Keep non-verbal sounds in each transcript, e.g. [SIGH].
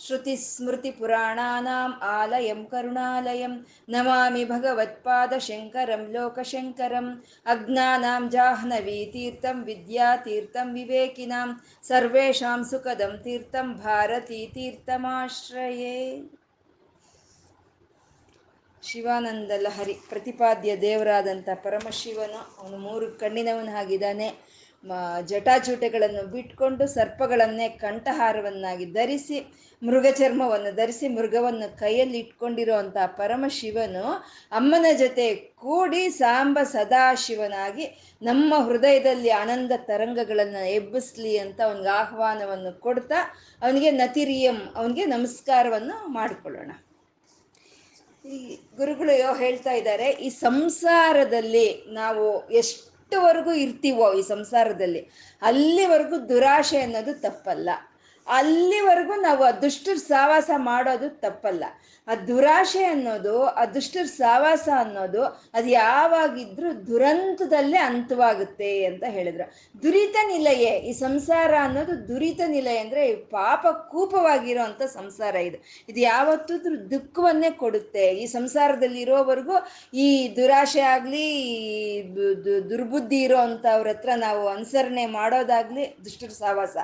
ಪರಂ ಬ್ರಹ್ಮ ತಸ್ಮೈ ಶ್ರೀ ಗುರವೇ ನಮಃ श्रुतिस्मृतिपुराणानाम् आलयं करुणालयं नमामि भगवत्पादशङ्करं लोकशङ्करम् अज्ञानां जाह्नवीतीर्थं विद्यातीर्थं विवेकिनां सर्वेषां सुखदं तीर्थं भारतीतीर्थमाश्रये ಶಿವಾನಂದ ಲಹರಿ ಪ್ರತಿಪಾದ್ಯ ದೇವರಾದಂಥ ಪರಮಶಿವನು ಅವನು ಮೂರು ಕಣ್ಣಿನವನಾಗಿದ್ದಾನೆ ಮ ಜಟಾಜೂಟಗಳನ್ನು ಬಿಟ್ಕೊಂಡು ಸರ್ಪಗಳನ್ನೇ ಕಂಠಹಾರವನ್ನಾಗಿ ಧರಿಸಿ ಮೃಗ ಚರ್ಮವನ್ನು ಧರಿಸಿ ಮೃಗವನ್ನು ಕೈಯಲ್ಲಿ ಇಟ್ಕೊಂಡಿರುವಂಥ ಪರಮಶಿವನು ಅಮ್ಮನ ಜೊತೆ ಕೂಡಿ ಸಾಂಬ ಸದಾಶಿವನಾಗಿ ನಮ್ಮ ಹೃದಯದಲ್ಲಿ ಆನಂದ ತರಂಗಗಳನ್ನು ಎಬ್ಬಿಸ್ಲಿ ಅಂತ ಅವನಿಗೆ ಆಹ್ವಾನವನ್ನು ಕೊಡ್ತಾ ಅವನಿಗೆ ನತಿರಿಯಂ, ಅವನಿಗೆ ನಮಸ್ಕಾರವನ್ನು ಮಾಡಿಕೊಳ್ಳೋಣ. ಈ ಗುರುಗಳು ಹೇಳ್ತಾ ಇದ್ದಾರೆ, ಈ ಸಂಸಾರದಲ್ಲಿ ನಾವು ಎಷ್ಟುವರೆಗೂ ಇರ್ತೀವೋ ಈ ಸಂಸಾರದಲ್ಲಿ? ಅಲ್ಲಿವರೆಗೂ ದುರಾಶೆ ಅನ್ನೋದು ತಪ್ಪಲ್ಲ. ಅಲ್ಲಿವರೆಗೂ ನಾವು ಆ ದುಷ್ಟರ ಸಾವಾಸ ಮಾಡೋದು ತಪ್ಪಲ್ಲ. ಆ ದುರಾಶೆ ಅನ್ನೋದು, ಆ ದುಷ್ಟರ ಸಾವಾಸ ಅನ್ನೋದು ಅದು ಯಾವಾಗಿದ್ರೂ ದುರಂತದಲ್ಲೇ ಅಂತವಾಗುತ್ತೆ ಅಂತ ಹೇಳಿದ್ರು. ದುರಿತ ನಿಲಯೇ, ಈ ಸಂಸಾರ ಅನ್ನೋದು ದುರಿತ ನಿಲಯ ಅಂದರೆ ಪಾಪ ಕೂಪವಾಗಿರೋಂಥ ಸಂಸಾರ ಇದು. ಇದು ಯಾವತ್ತೂ ದುಃಖವನ್ನೇ ಕೊಡುತ್ತೆ. ಈ ಸಂಸಾರದಲ್ಲಿ ಇರೋವರೆಗೂ ಈ ದುರಾಶೆ ಆಗಲಿ ದುರ್ಬುದ್ಧಿ ಇರೋ ಹತ್ರ ನಾವು ಅನುಸರಣೆ ಮಾಡೋದಾಗ್ಲಿ ದುಷ್ಟರ ಸಾವಾಸ.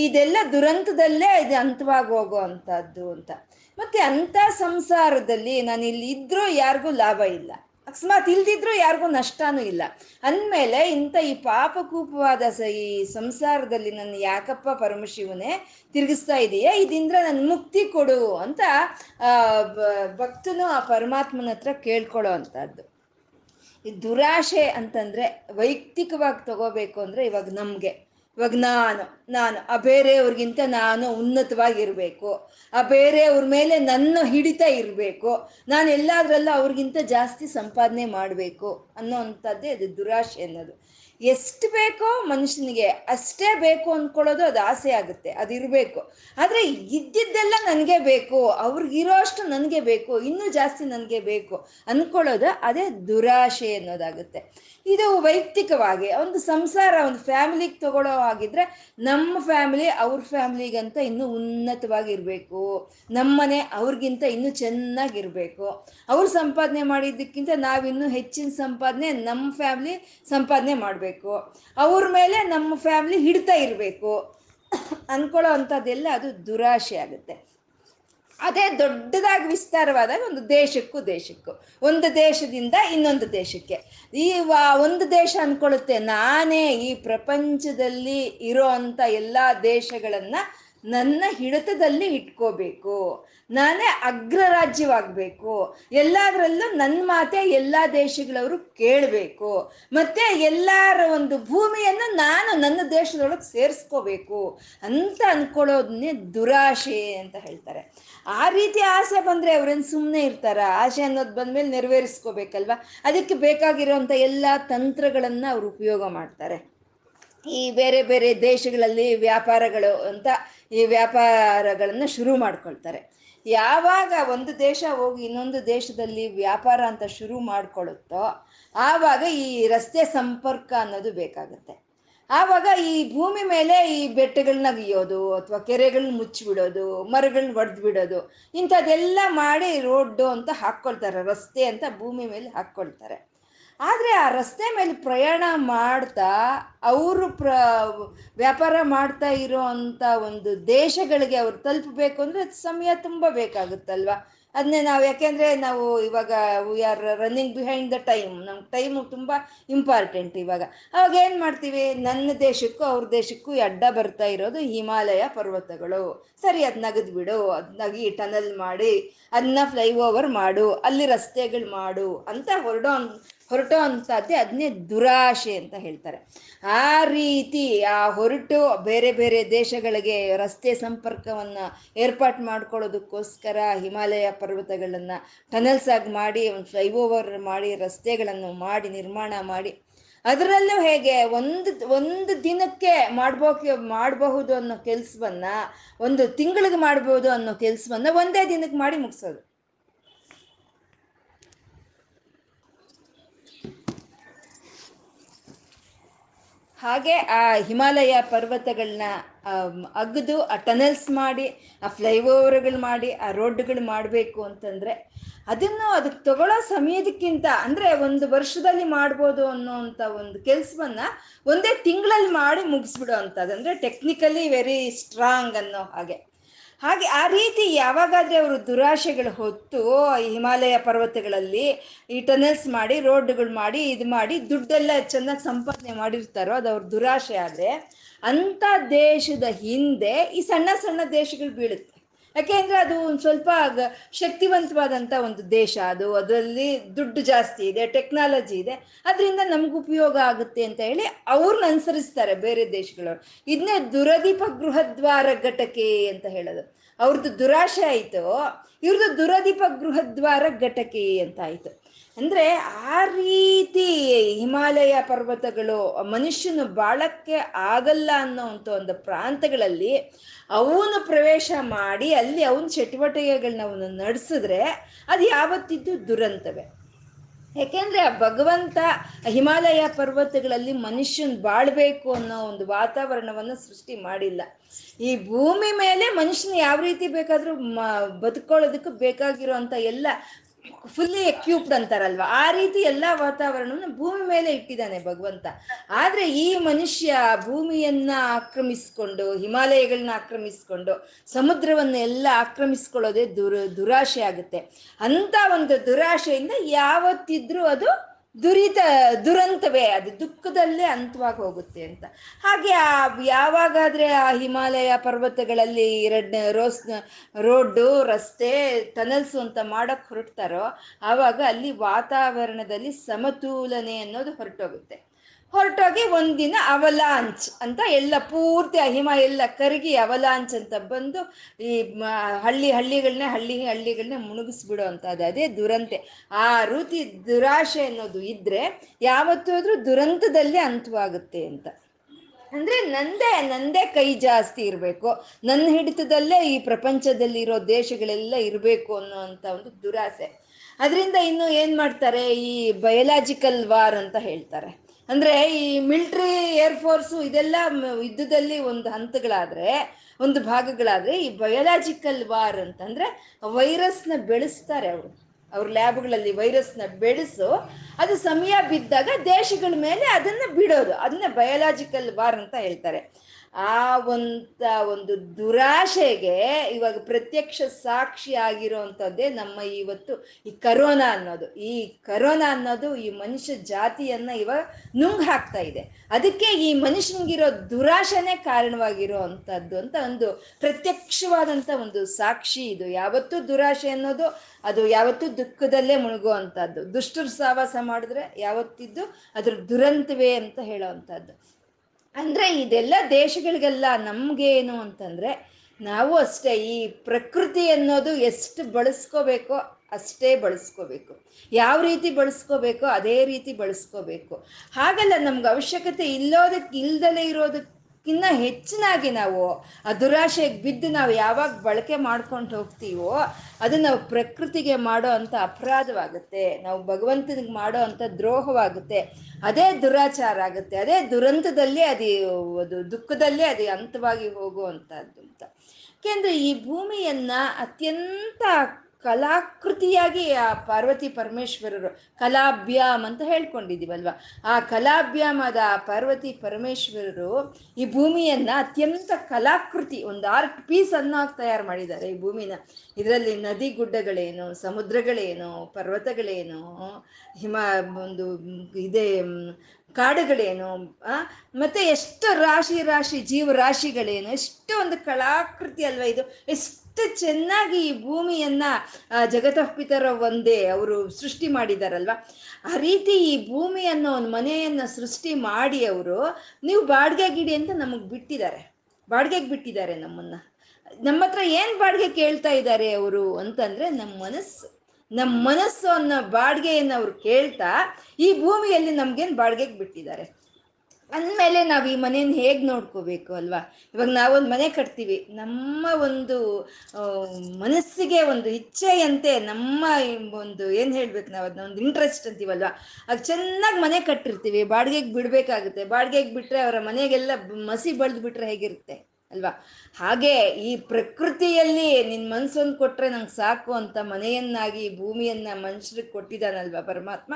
ಇದೆಲ್ಲ ದುರಂತದಲ್ಲೇ ಇದು ಅಂತವಾಗಿ ಹೋಗೋ ಅಂಥದ್ದು ಅಂತ. ಮತ್ತೆ ಅಂಥ ಸಂಸಾರದಲ್ಲಿ ನಾನು ಇಲ್ಲಿ ಇದ್ರೂ ಯಾರಿಗೂ ಲಾಭ ಇಲ್ಲ. ಅಕಸ್ಮಾತ್ ಇಲ್ದಿದ್ರೂ ಯಾರಿಗೂ ನಷ್ಟನೂ ಇಲ್ಲ. ಅಂದಮೇಲೆ ಇಂಥ ಈ ಪಾಪಕೂಪವಾದ ಸ ಈ ಸಂಸಾರದಲ್ಲಿ ನನ್ನ ಯಾಕಪ್ಪ ಪರಮಶಿವನೇ ತಿರುಗಿಸ್ತಾ ಇದೆಯಾ? ಇದಿಂದ ನನ್ನ ಮುಕ್ತಿ ಕೊಡು ಅಂತ ಭಕ್ತನು ಆ ಪರಮಾತ್ಮನ ಹತ್ರ ಕೇಳ್ಕೊಳ್ಳೋ ಅಂಥದ್ದು. ಈ ದುರಾಶೆ ಅಂತಂದರೆ ವೈಯಕ್ತಿಕವಾಗಿ ತಗೋಬೇಕು ಅಂದರೆ ಇವಾಗ ನಮಗೆ. ಇವಾಗ ನಾನು ನಾನು, ಆ ಬೇರೆಯವ್ರಿಗಿಂತ ನಾನು ಉನ್ನತವಾಗಿರಬೇಕು. ಆ ಬೇರೆಯವ್ರ ಮೇಲೆ ನನ್ನ ಹಿಡಿತ ಇರಬೇಕು. ನಾನು ಎಲ್ಲದರಲ್ಲೂ ಅವ್ರಿಗಿಂತ ಜಾಸ್ತಿ ಸಂಪಾದನೆ ಮಾಡಬೇಕು ಅನ್ನೋ ಅಂಥದ್ದೇ ಅದು ದುರಾಶೆ ಅನ್ನೋದು. ಎಷ್ಟು ಬೇಕೋ ಮನುಷ್ಯನಿಗೆ ಅಷ್ಟೇ ಬೇಕು ಅಂದ್ಕೊಳ್ಳೋದು ಅದು ಆಸೆ ಆಗುತ್ತೆ, ಅದು ಇರಬೇಕು. ಆದರೆ ಇದ್ದಿದ್ದೆಲ್ಲ ನನಗೆ ಬೇಕು ಅವ್ರಿಗಿರೋ ಅಷ್ಟು ನನಗೆ ಬೇಕು, ಇನ್ನೂ ಜಾಸ್ತಿ ನನಗೆ ಬೇಕು ಅಂದ್ಕೊಳ್ಳೋದು ಅದೇ ದುರಾಶೆ ಅನ್ನೋದಾಗುತ್ತೆ. ಇದು ವೈಯಕ್ತಿಕವಾಗಿ ಒಂದು ಸಂಸಾರ, ಒಂದು ಫ್ಯಾಮಿಲಿಗೆ ತಗೊಳ್ಳೋ ಆಗಿದ್ರೆ ನಮ್ಮ ಫ್ಯಾಮಿಲಿ ಅವ್ರ ಫ್ಯಾಮಿಲಿಗಂತ ಇನ್ನೂ ಉನ್ನತವಾಗಿರಬೇಕು ನಮ್ಮನೆ ಅವ್ರಿಗಿಂತ ಇನ್ನೂ ಚೆನ್ನಾಗಿರಬೇಕು ಅವ್ರು ಸಂಪಾದನೆ ಮಾಡಿದ್ದಕ್ಕಿಂತ ನಾವಿನ್ನೂ ಹೆಚ್ಚಿನ ಸಂಪಾದನೆ ನಮ್ಮ ಫ್ಯಾಮಿಲಿ ಸಂಪಾದನೆ ಮಾಡಬೇಕು. ಅವ್ರ ಮೇಲೆ ನಮ್ಮ ಫ್ಯಾಮಿಲಿ ಹಿಡ್ತಾ ಇರಬೇಕು. [COUGHS] ಅಂದ್ಕೊಳ್ಳೋ ಅಂಥದ್ದೆಲ್ಲ ಅದು ದುರಾಶೆ ಆಗುತ್ತೆ. ಅದೇ ದೊಡ್ಡದಾಗಿ ವಿಸ್ತಾರವಾದಾಗ ಒಂದು ದೇಶಕ್ಕೂ ದೇಶಕ್ಕೂ. ಒಂದು ದೇಶದಿಂದ ಇನ್ನೊಂದು ದೇಶಕ್ಕೆ. ಈ ಒಂದು ದೇಶ ಅಂದ್ಕೊಳ್ಳುತ್ತೆ ನಾನೇ ಈ ಪ್ರಪಂಚದಲ್ಲಿ ಇರೋ ಅಂಥ ಎಲ್ಲ ದೇಶಗಳನ್ನು ನನ್ನ ಹಿಡಿತದಲ್ಲಿ ಇಟ್ಕೋಬೇಕು. ನಾನೇ ಅಗ್ರರಾಜ್ಯವಾಗಬೇಕು. ಎಲ್ಲದರಲ್ಲೂ ನನ್ನ ಮಾತೆ ಎಲ್ಲ ದೇಶಗಳವರು ಕೇಳಬೇಕು. ಮತ್ತು ಎಲ್ಲರ ಒಂದು ಭೂಮಿಯನ್ನು ನಾನು ನನ್ನ ದೇಶದೊಳಗೆ ಸೇರಿಸ್ಕೋಬೇಕು ಅಂತ ಅಂದ್ಕೊಳ್ಳೋದನ್ನೇ ದುರಾಶೆ ಅಂತ ಹೇಳ್ತಾರೆ. ಆ ರೀತಿ ಆಸೆ ಬಂದರೆ ಅವ್ರೇನು ಸುಮ್ಮನೆ ಇರ್ತಾರ? ಆಸೆ ಅನ್ನೋದು ಬಂದಮೇಲೆ ನೆರವೇರಿಸ್ಕೋಬೇಕಲ್ವ? ಅದಕ್ಕೆ ಬೇಕಾಗಿರೋಂಥ ಎಲ್ಲ ತಂತ್ರಗಳನ್ನು ಅವರು ಉಪಯೋಗ ಮಾಡ್ತಾರೆ. ಈ ಬೇರೆ ಬೇರೆ ದೇಶಗಳಲ್ಲಿ ವ್ಯಾಪಾರಗಳು ಅಂತ ಈ ವ್ಯಾಪಾರಗಳನ್ನು ಶುರು ಮಾಡ್ಕೊಳ್ತಾರೆ. ಯಾವಾಗ ಒಂದು ದೇಶ ಹೋಗಿ ಇನ್ನೊಂದು ದೇಶದಲ್ಲಿ ವ್ಯಾಪಾರ ಅಂತ ಶುರು ಮಾಡ್ಕೊಳ್ಳುತ್ತೋ ಆವಾಗ ಈ ರಸ್ತೆ ಸಂಪರ್ಕ ಅನ್ನೋದು ಬೇಕಾಗುತ್ತೆ. ಆವಾಗ ಈ ಭೂಮಿ ಮೇಲೆ ಈ ಬೆಟ್ಟಗಳನ್ನ ಅಗಿಯೋದು ಅಥವಾ ಕೆರೆಗಳನ್ನ ಮುಚ್ಚಿಬಿಡೋದು, ಮರಗಳನ್ನ ಒಡೆದು ಬಿಡೋದು ಇಂಥದ್ದೆಲ್ಲ ಮಾಡಿ ರೋಡ್ಡು ಅಂತ ಹಾಕ್ಕೊಳ್ತಾರೆ, ರಸ್ತೆ ಅಂತ ಭೂಮಿ ಮೇಲೆ ಹಾಕ್ಕೊಳ್ತಾರೆ. ಆದರೆ ಆ ರಸ್ತೆ ಮೇಲೆ ಪ್ರಯಾಣ ಮಾಡ್ತಾ, ಅವರು ಪ್ರ, ವ್ಯಾಪಾರ ಮಾಡ್ತಾ ಇರೋ ಅಂಥ ಒಂದು ದೇಶಗಳಿಗೆ ಅವ್ರು ತಲುಪಬೇಕು ಅಂದರೆ ಸಮಯ ತುಂಬ ಬೇಕಾಗುತ್ತಲ್ವ? ಅದನ್ನೇ ನಾವು ಯಾಕೆಂದರೆ ನಾವು ಇವಾಗ we are running behind the time ನಮ್ಗೆ ಟೈಮು ತುಂಬ ಇಂಪಾರ್ಟೆಂಟ್ ಇವಾಗ. ಅವಾಗ ಏನು ಮಾಡ್ತೀವಿ? ನನ್ನ ದೇಶಕ್ಕೂ ಅವ್ರ ದೇಶಕ್ಕೂ ಅಡ್ಡ ಬರ್ತಾ ಇರೋದು ಹಿಮಾಲಯ ಪರ್ವತಗಳು. ಸರಿ, ಅದು ನಗದು ಬಿಡು, ಅದು ನಗಿ ಟನಲ್ ಮಾಡಿ ಅದನ್ನ ಫ್ಲೈ ಓವರ್ ಮಾಡು, ಅಲ್ಲಿ ರಸ್ತೆಗಳು ಮಾಡು ಅಂತ ಹೊರಡೋ ಹೊರಟೋ ಅಂಥದ್ದೇ ಅದನ್ನೇ ದುರಾಶೆ ಅಂತ ಹೇಳ್ತಾರೆ. ಆ ರೀತಿ ಆ ಹೊರಟು ಬೇರೆ ಬೇರೆ ದೇಶಗಳಿಗೆ ರಸ್ತೆ ಸಂಪರ್ಕವನ್ನು ಏರ್ಪಾಟ್ ಮಾಡ್ಕೊಳ್ಳೋದಕ್ಕೋಸ್ಕರ ಹಿಮಾಲಯ ಪರ್ವತಗಳನ್ನು ಟನಲ್ಸ್ ಆಗಿ ಮಾಡಿ, ಒಂದು ಫ್ಲೈಓವರ್ ಮಾಡಿ, ರಸ್ತೆಗಳನ್ನು ಮಾಡಿ, ನಿರ್ಮಾಣ ಮಾಡಿ. ಅದರಲ್ಲೂ ಹೇಗೆ ಒಂದು ಒಂದು ದಿನಕ್ಕೆ ಮಾಡ್ಬೋಕೆ, ಮಾಡಬಹುದು ಅನ್ನೋ ಕೆಲಸವನ್ನ, ಒಂದು ತಿಂಗಳಿಗೆ ಮಾಡ್ಬೋದು ಅನ್ನೋ ಕೆಲಸವನ್ನ ಒಂದೇ ದಿನಕ್ಕೆ ಮಾಡಿ ಮುಗಿಸೋದು. ಹಾಗೆ ಆ ಹಿಮಾಲಯ ಪರ್ವತಗಳನ್ನ ಅಗ್ದು, ಆ ಟನಲ್ಸ್ ಮಾಡಿ, ಆ ಫ್ಲೈಓವರ್ಗಳು ಮಾಡಿ, ಆ ರೋಡ್ಗಳು ಮಾಡಬೇಕು ಅಂತಂದರೆ ಅದನ್ನು ಅದಕ್ಕೆ ತಗೊಳ್ಳೋ ಸಮಯದಕ್ಕಿಂತ ಅಂದರೆ ಒಂದು ವರ್ಷದಲ್ಲಿ ಮಾಡ್ಬೋದು ಅನ್ನೋವಂಥ ಒಂದು ಕೆಲಸವನ್ನು ಒಂದೇ ತಿಂಗಳಲ್ಲಿ ಮಾಡಿ ಮುಗಿಸ್ಬಿಡೋ ಅಂಥದ್ದು. ಅಂದರೆ ಟೆಕ್ನಿಕಲಿ ವೆರಿ ಸ್ಟ್ರಾಂಗ್ ಅನ್ನೋ ಹಾಗೆ. ಹಾಗೆ ಆ ರೀತಿ ಯಾವಾಗಾದ್ರೆ ಅವರು ದುರಾಶೆಗಳು ಹೊತ್ತು ಹಿಮಾಲಯ ಪರ್ವತಗಳಲ್ಲಿ ಈ ಟನಲ್ಸ್ ಮಾಡಿ ರೋಡ್ಗಳು ಮಾಡಿ, ಇದು ಮಾಡಿ, ದುಡ್ಡೆಲ್ಲ ಚೆನ್ನಾಗಿ ಸಂಪಾದನೆ ಮಾಡಿರ್ತಾರೋ ಅದು ಅವ್ರ ದುರಾಶೆ ಆದರೆ ಅಂಥ ದೇಶದ ಹಿಂದೆ ಈ ಸಣ್ಣ ಸಣ್ಣ ದೇಶಗಳು ಬೀಳುತ್ತೆ. ಯಾಕೆಂದ್ರೆ ಅದು ಒಂದು ಸ್ವಲ್ಪ ಶಕ್ತಿವಂತವಾದಂಥ ಒಂದು ದೇಶ. ಅದು ಅದರಲ್ಲಿ ದುಡ್ಡು ಜಾಸ್ತಿ ಇದೆ ಟೆಕ್ನಾಲಜಿ ಇದೆ. ಅದರಿಂದ ನಮ್ಗೆ ಉಪಯೋಗ ಆಗುತ್ತೆ ಅಂತ ಹೇಳಿ ಅವ್ರನ್ನ ಅನುಸರಿಸ್ತಾರೆ ಬೇರೆ ದೇಶಗಳವ್ರು. ಇದನ್ನೇ ದುರದೀಪ ಗೃಹದ್ವಾರ ಘಟಕೆ ಅಂತ ಹೇಳೋದು. ಅವ್ರದ್ದು ದುರಾಶೆ ಆಯಿತು ಇವ್ರದ್ದು ದುರದೀಪ ಗೃಹದ್ವಾರ ಘಟಕೆ ಅಂತ ಆಯಿತು. ಅಂದರೆ ಆ ರೀತಿ ಹಿಮಾಲಯ ಪರ್ವತಗಳು ಮನುಷ್ಯನು ಬಾಳಕ್ಕೆ ಆಗಲ್ಲ ಅನ್ನೋವಂಥ ಒಂದು ಪ್ರಾಂತಗಳಲ್ಲಿ ಅವನು ಪ್ರವೇಶ ಮಾಡಿ ಅಲ್ಲಿ ಅವನ ಚಟುವಟಿಕೆಗಳನ್ನ ಅವನು ನಡೆಸಿದ್ರೆ ಅದು ಯಾವತ್ತಿದ್ದು ದುರಂತವೇ. ಯಾಕೆಂದ್ರೆ ಆ ಭಗವಂತ ಹಿಮಾಲಯ ಪರ್ವತಗಳಲ್ಲಿ ಮನುಷ್ಯನ್ ಬಾಳ್ಬೇಕು ಅನ್ನೋ ಒಂದು ವಾತಾವರಣವನ್ನು ಸೃಷ್ಟಿ ಮಾಡಿಲ್ಲ. ಈ ಭೂಮಿ ಮೇಲೆ ಮನುಷ್ಯನ ಯಾವ ರೀತಿ ಬೇಕಾದರೂ ಮ ಬದುಕೊಳ್ಳೋದಕ್ಕೆ ಬೇಕಾಗಿರುವಂತ ಎಲ್ಲ ಫುಲ್ಲಿ ಎಕ್ಯೂಪ್ಡ್ ಅಂತಾರಲ್ವ? ಆ ರೀತಿ ಎಲ್ಲ ವಾತಾವರಣವನ್ನು ಭೂಮಿ ಮೇಲೆ ಇಟ್ಟಿದ್ದಾನೆ ಭಗವಂತ. ಆದ್ರೆ ಈ ಮನುಷ್ಯ ಭೂಮಿಯನ್ನ ಆಕ್ರಮಿಸ್ಕೊಂಡು, ಹಿಮಾಲಯಗಳನ್ನ ಆಕ್ರಮಿಸ್ಕೊಂಡು ಸಮುದ್ರವನ್ನ ಎಲ್ಲ ಆಕ್ರಮಿಸ್ಕೊಳ್ಳೋದೇ ದುರ, ದುರಾಶೆ ಆಗುತ್ತೆ. ಅಂತ ಒಂದು ದುರಾಶೆಯಿಂದ ಯಾವತ್ತಿದ್ರೂ ಅದು ದುರಿತ, ದುರಂತವೇ ಅದು, ದುಃಖದಲ್ಲೇ ಅಂತವಾಗಿ ಹೋಗುತ್ತೆ ಅಂತ. ಹಾಗೆ ಆ, ಯಾವಾಗಾದ್ರೆ ಆ ಹಿಮಾಲಯ ಪರ್ವತಗಳಲ್ಲಿ ಎರಡನೇ ರೋಸ್, ರೋಡು, ರಸ್ತೆ, ಟನಲ್ಸು ಅಂತ ಮಾಡಕ್ಕೆ ಹೊರಡ್ತಾರೋ, ಆವಾಗ ಅಲ್ಲಿ ವಾತಾವರಣದಲ್ಲಿ ಸಮತೋಲನೆ ಅನ್ನೋದು ಹೊರಟೋಗುತ್ತೆ. ಹೊರಟೋಗಿ ಒಂದಿನ ಅವಲಾಂಚ್ ಅಂತ ಎಲ್ಲ ಪೂರ್ತಿ ಹಿಮ ಎಲ್ಲ ಕರಗಿ ಅವಲಾಂಚ್ ಅಂತ ಬಂದು ಈ ಹಳ್ಳಿ ಹಳ್ಳಿಗಳನ್ನೇ ಹಳ್ಳಿ ಹಳ್ಳಿಗಳನ್ನ ಮುಳುಗಿಸ್ಬಿಡೋ ಅಂತದ್ದು ಅದೇ ದುರಂತೆ. ಆ ರೀತಿ ದುರಾಶೆ ಅನ್ನೋದು ಇದ್ದರೆ ಯಾವತ್ತೂ ಆದರೂ ದುರಂತದಲ್ಲಿ ಅಂತವಾಗುತ್ತೆ ಅಂತ. ಅಂದ್ರೆ ನಂದೇ ನಂದೇ ಕೈ ಜಾಸ್ತಿ ಇರಬೇಕು. ನನ್ನ ಹಿಡಿತದಲ್ಲೇ ಈ ಪ್ರಪಂಚದಲ್ಲಿರೋ ದೇಶಗಳೆಲ್ಲ ಇರಬೇಕು ಅನ್ನೋವಂಥ ಒಂದು ದುರಾಸೆ. ಅದರಿಂದ ಇನ್ನು ಏನು ಮಾಡ್ತಾರೆ? ಈ ಬಯಲಾಜಿಕಲ್ ವಾರ್ ಅಂತ ಹೇಳ್ತಾರೆ. ಅಂದ್ರೆ ಈ ಮಿಲ್ಟ್ರಿ ಏರ್ಫೋರ್ಸು ಇದೆಲ್ಲ ಯುದ್ಧದಲ್ಲಿ ಒಂದು ಹಂತಗಳಾದ್ರೆ, ಒಂದು ಭಾಗಗಳಾದ್ರೆ ಈ ಬಯೋಲಾಜಿಕಲ್ ವಾರ್ ಅಂತಂದ್ರೆ ವೈರಸ್ನ ಬೆಳೆಸ್ತಾರೆ ಅವರು. ಅವ್ರ ಲ್ಯಾಬ್ಗಳಲ್ಲಿ ವೈರಸ್ನ ಬೆಳೆಸು, ಅದು ಸಮಯ ಬಿದ್ದಾಗ ದೇಶಗಳ ಮೇಲೆ ಅದನ್ನ ಬಿಡೋದು. ಅದನ್ನ ಬಯೋಲಾಜಿಕಲ್ ವಾರ್ ಅಂತ ಹೇಳ್ತಾರೆ. ಆ ಒಂತ ಒಂದು ದುರಾಶೆಗೆ ಇವಾಗ ಪ್ರತ್ಯಕ್ಷ ಸಾಕ್ಷಿ ಆಗಿರೋವಂಥದ್ದೇ ನಮ್ಮ ಇವತ್ತು ಈ ಕರೋನಾ ಅನ್ನೋದು. ಈ ಕರೋನಾ ಅನ್ನೋದು ಈ ಮನುಷ್ಯ ಜಾತಿಯನ್ನ ಇವಾಗ ನುಂಗ್ ಹಾಕ್ತಾ ಇದೆ. ಅದಕ್ಕೆ ಈ ಮನುಷ್ಯನಿಗಿರೋ ದುರಾಶೆನೇ ಕಾರಣವಾಗಿರೋ ಅಂಥದ್ದು ಅಂತ ಒಂದು ಪ್ರತ್ಯಕ್ಷವಾದಂಥ ಒಂದು ಸಾಕ್ಷಿ ಇದು. ಯಾವತ್ತೂ ದುರಾಶೆ ಅನ್ನೋದು, ಅದು ಯಾವತ್ತೂ ದುಃಖದಲ್ಲೇ ಮುಳುಗುವಂಥದ್ದು. ದುಷ್ಟರು ಸಾವಾಸ ಮಾಡಿದ್ರೆ ಯಾವತ್ತಿದ್ದು ಅದ್ರ ದುರಂತವೇ ಅಂತ ಹೇಳೋ ಅಂಥದ್ದು ಅಂದರೆ ಇದೆಲ್ಲ ದೇಶಗಳಿಗೆಲ್ಲ ನಮಗೇನು ಅಂತಂದರೆ ನಾವು ಅಷ್ಟೇ ಈ ಪ್ರಕೃತಿ ಅನ್ನೋದು ಎಷ್ಟು ಬಳಸ್ಕೋಬೇಕೋ ಅಷ್ಟೇ ಬಳಸ್ಕೋಬೇಕು. ಯಾವ ರೀತಿ ಬಳಸ್ಕೋಬೇಕೋ ಅದೇ ರೀತಿ ಬಳಸ್ಕೋಬೇಕು. ಹಾಗಲ್ಲ ನಮ್ಗೆ ಅವಶ್ಯಕತೆ ಇಲ್ಲೋದಕ್ಕೆ ಇಲ್ದಲೇ ಇರೋದಕ್ಕೆ ಇನ್ನ ಹೆಚ್ಚಿನಾಗಿ ನಾವು ಆ ದುರಾಶೆಗೆ ಬಿದ್ದು ನಾವು ಯಾವಾಗ ಬಳಕೆ ಮಾಡ್ಕೊಂಡು ಹೋಗ್ತೀವೋ ಅದು ನಾವು ಪ್ರಕೃತಿಗೆ ಮಾಡೋ ಅಂಥ ಅಪರಾಧವಾಗುತ್ತೆ. ನಾವು ಭಗವಂತನಿಗೆ ಮಾಡೋ ಅಂಥ ದ್ರೋಹವಾಗುತ್ತೆ. ಅದೇ ದುರಾಚಾರ ಆಗುತ್ತೆ. ಅದೇ ದುರಂತದಲ್ಲಿ ಅದು ಅದು ದುಃಖದಲ್ಲೇ ಅದು ಅಂತವಾಗಿ ಹೋಗುವಂಥದ್ದು ಅಂತ ಯಾಕೆಂದ್ರೆ ಈ ಭೂಮಿಯನ್ನು ಅತ್ಯಂತ ಕಲಾಕೃತಿಯಾಗಿ ಆ ಪಾರ್ವತಿ ಪರಮೇಶ್ವರರು ಕಲಾಭ್ಯಾಮ್ ಅಂತ ಹೇಳ್ಕೊಂಡಿದ್ದೀವಲ್ವ? ಆ ಕಲಾಭ್ಯಾಮದ ಆ ಪಾರ್ವತಿ ಪರಮೇಶ್ವರರು ಈ ಭೂಮಿಯನ್ನ ಅತ್ಯಂತ ಕಲಾಕೃತಿ, ಒಂದು ಆರ್ಟ್ ಪೀಸ್ ಅನ್ನ ತಯಾರು ಮಾಡಿದ್ದಾರೆ ಈ ಭೂಮಿನ. ಇದರಲ್ಲಿ ನದಿ ಗುಡ್ಡಗಳೇನು, ಸಮುದ್ರಗಳೇನು, ಪರ್ವತಗಳೇನು, ಹಿಮ, ಒಂದು ಇದೇ, ಕಾಡುಗಳೇನು ಮತ್ತೆ ಎಷ್ಟು ರಾಶಿ ರಾಶಿ ಜೀವರಾಶಿಗಳೇನು, ಎಷ್ಟು ಒಂದು ಕಲಾಕೃತಿ ಅಲ್ವಾ ಇದು? ಎಷ್ಟು ಚೆನ್ನಾಗಿ ಈ ಭೂಮಿಯನ್ನ ಜಗತಪಿತರ ಒಂದೇ ಅವರು ಸೃಷ್ಟಿ ಮಾಡಿದಾರಲ್ವ? ಆ ರೀತಿ ಈ ಭೂಮಿಯನ್ನು, ಒಂದು ಮನೆಯನ್ನ ಸೃಷ್ಟಿ ಮಾಡಿ ಅವರು, ನೀವು ಬಾಡಿಗೆ ಗಿಡಿ ಅಂತ ನಮಗೆ ಬಿಟ್ಟಿದ್ದಾರೆ. ಬಾಡಿಗೆಗೆ ಬಿಟ್ಟಿದ್ದಾರೆ ನಮ್ಮನ್ನ. ನಮ್ಮ ಹತ್ರ ಏನ್ ಬಾಡಿಗೆ ಕೇಳ್ತಾ ಇದ್ದಾರೆ ಅವರು ಅಂತಂದ್ರೆ ನಮ್ಮ ಮನಸ್ಸು. ನಮ್ಮ ಮನಸ್ಸು ಅನ್ನೋ ಬಾಡಿಗೆಯನ್ನು ಅವ್ರು ಕೇಳ್ತಾ ಈ ಭೂಮಿಯಲ್ಲಿ ನಮ್ಗೇನು ಬಾಡಿಗೆಗೆ ಬಿಟ್ಟಿದ್ದಾರೆ? ಅಂದಮೇಲೆ ನಾವು ಈ ಮನೆಯನ್ನು ಹೇಗೆ ನೋಡ್ಕೋಬೇಕು ಅಲ್ವಾ? ಇವಾಗ ನಾವೊಂದು ಮನೆ ಕಟ್ತೀವಿ. ನಮ್ಮ ಒಂದು ಮನಸ್ಸಿಗೆ ಒಂದು ಇಚ್ಛೆಯಂತೆ ನಮ್ಮ ಒಂದು ಏನು ಹೇಳ್ಬೇಕು ನಾವು ಅದನ್ನ ಒಂದು ಇಂಟ್ರೆಸ್ಟ್ ಅಂತೀವಲ್ವ? ಅದು ಚೆನ್ನಾಗಿ ಮನೆ ಕಟ್ಟಿರ್ತೀವಿ. ಬಾಡಿಗೆಗೆ ಬಿಡಬೇಕಾಗುತ್ತೆ. ಬಾಡಿಗೆಗೆ ಬಿಟ್ಟರೆ ಅವರ ಮನೆಗೆಲ್ಲ ಮಸಿ ಬಳ್ದು ಬಿಟ್ರೆ ಹೇಗಿರುತ್ತೆ? ಅಲ್ವಾ? ಹಾಗೆ ಈ ಪ್ರಕೃತಿಯಲ್ಲಿ ನಿನ್ನ ಮನ್ಸೊಂದು ಕೊಟ್ರೆ ನಂಗೆ ಸಾಕು ಅಂತ ಮನೆಯನ್ನಾಗಿ, ಭೂಮಿಯನ್ನ ಮನುಷ್ಯರಿಗೆ ಕೊಟ್ಟಿದ್ದಾನಲ್ವ ಪರಮಾತ್ಮ?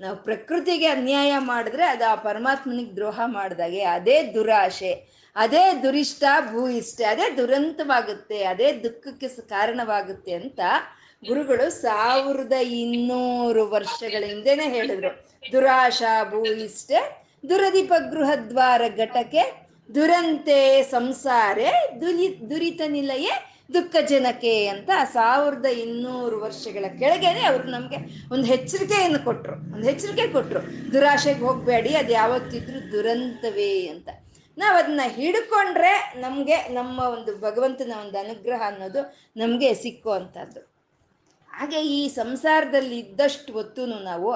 ನಾವು ಪ್ರಕೃತಿಗೆ ಅನ್ಯಾಯ ಮಾಡಿದ್ರೆ ಅದು ಆ ಪರಮಾತ್ಮನಿಗೆ ದ್ರೋಹ ಮಾಡಿದಾಗೆ. ಅದೇ ದುರಾಶೆ. ಅದೇ ದುರಿಷ್ಟ ಭೂ ಇಷ್ಟ ಅದೇ ದುರಂತವಾಗುತ್ತೆ. ಅದೇ ದುಃಖಕ್ಕೆ ಕಾರಣವಾಗುತ್ತೆ ಅಂತ ಗುರುಗಳು ಸಾವಿರದ ಇನ್ನೂರು ವರ್ಷಗಳ ಹಿಂದೆನೆ ಹೇಳಿದ್ರು. ದುರಾಶಾ ಭೂ ಇಷ್ಟೆ ದುರದೀಪ ಗೃಹದ್ವಾರ ಘಟಕ್ಕೆ ದುರಂತೆ ಸಂಸಾರೆ, ದುರಿ ದುರಿತ ನಿಲಯೇ ದುಃಖ ಜನಕ್ಕೆ ಅಂತ ಸಾವಿರದ ಇನ್ನೂರು ವರ್ಷಗಳ ಕೆಳಗೇನೆ ಅವರು ನಮಗೆ ಒಂದು ಎಚ್ಚರಿಕೆಯನ್ನು ಕೊಟ್ಟರು ಒಂದು ಎಚ್ಚರಿಕೆ ಕೊಟ್ಟರು ದುರಾಶೆಗೆ ಹೋಗಬೇಡಿ, ಅದು ಯಾವತ್ತಿದ್ರೂ ದುರಂತವೇ ಅಂತ. ನಾವು ಅದನ್ನ ಹಿಡ್ಕೊಂಡ್ರೆ ನಮಗೆ ನಮ್ಮ ಒಂದು ಭಗವಂತನ ಒಂದು ಅನುಗ್ರಹ ಅನ್ನೋದು ನಮಗೆ ಸಿಕ್ಕುವಂಥದ್ದು. ಹಾಗೆ ಈ ಸಂಸಾರದಲ್ಲಿ ಇದ್ದಷ್ಟು ಹೊತ್ತು ನಾವು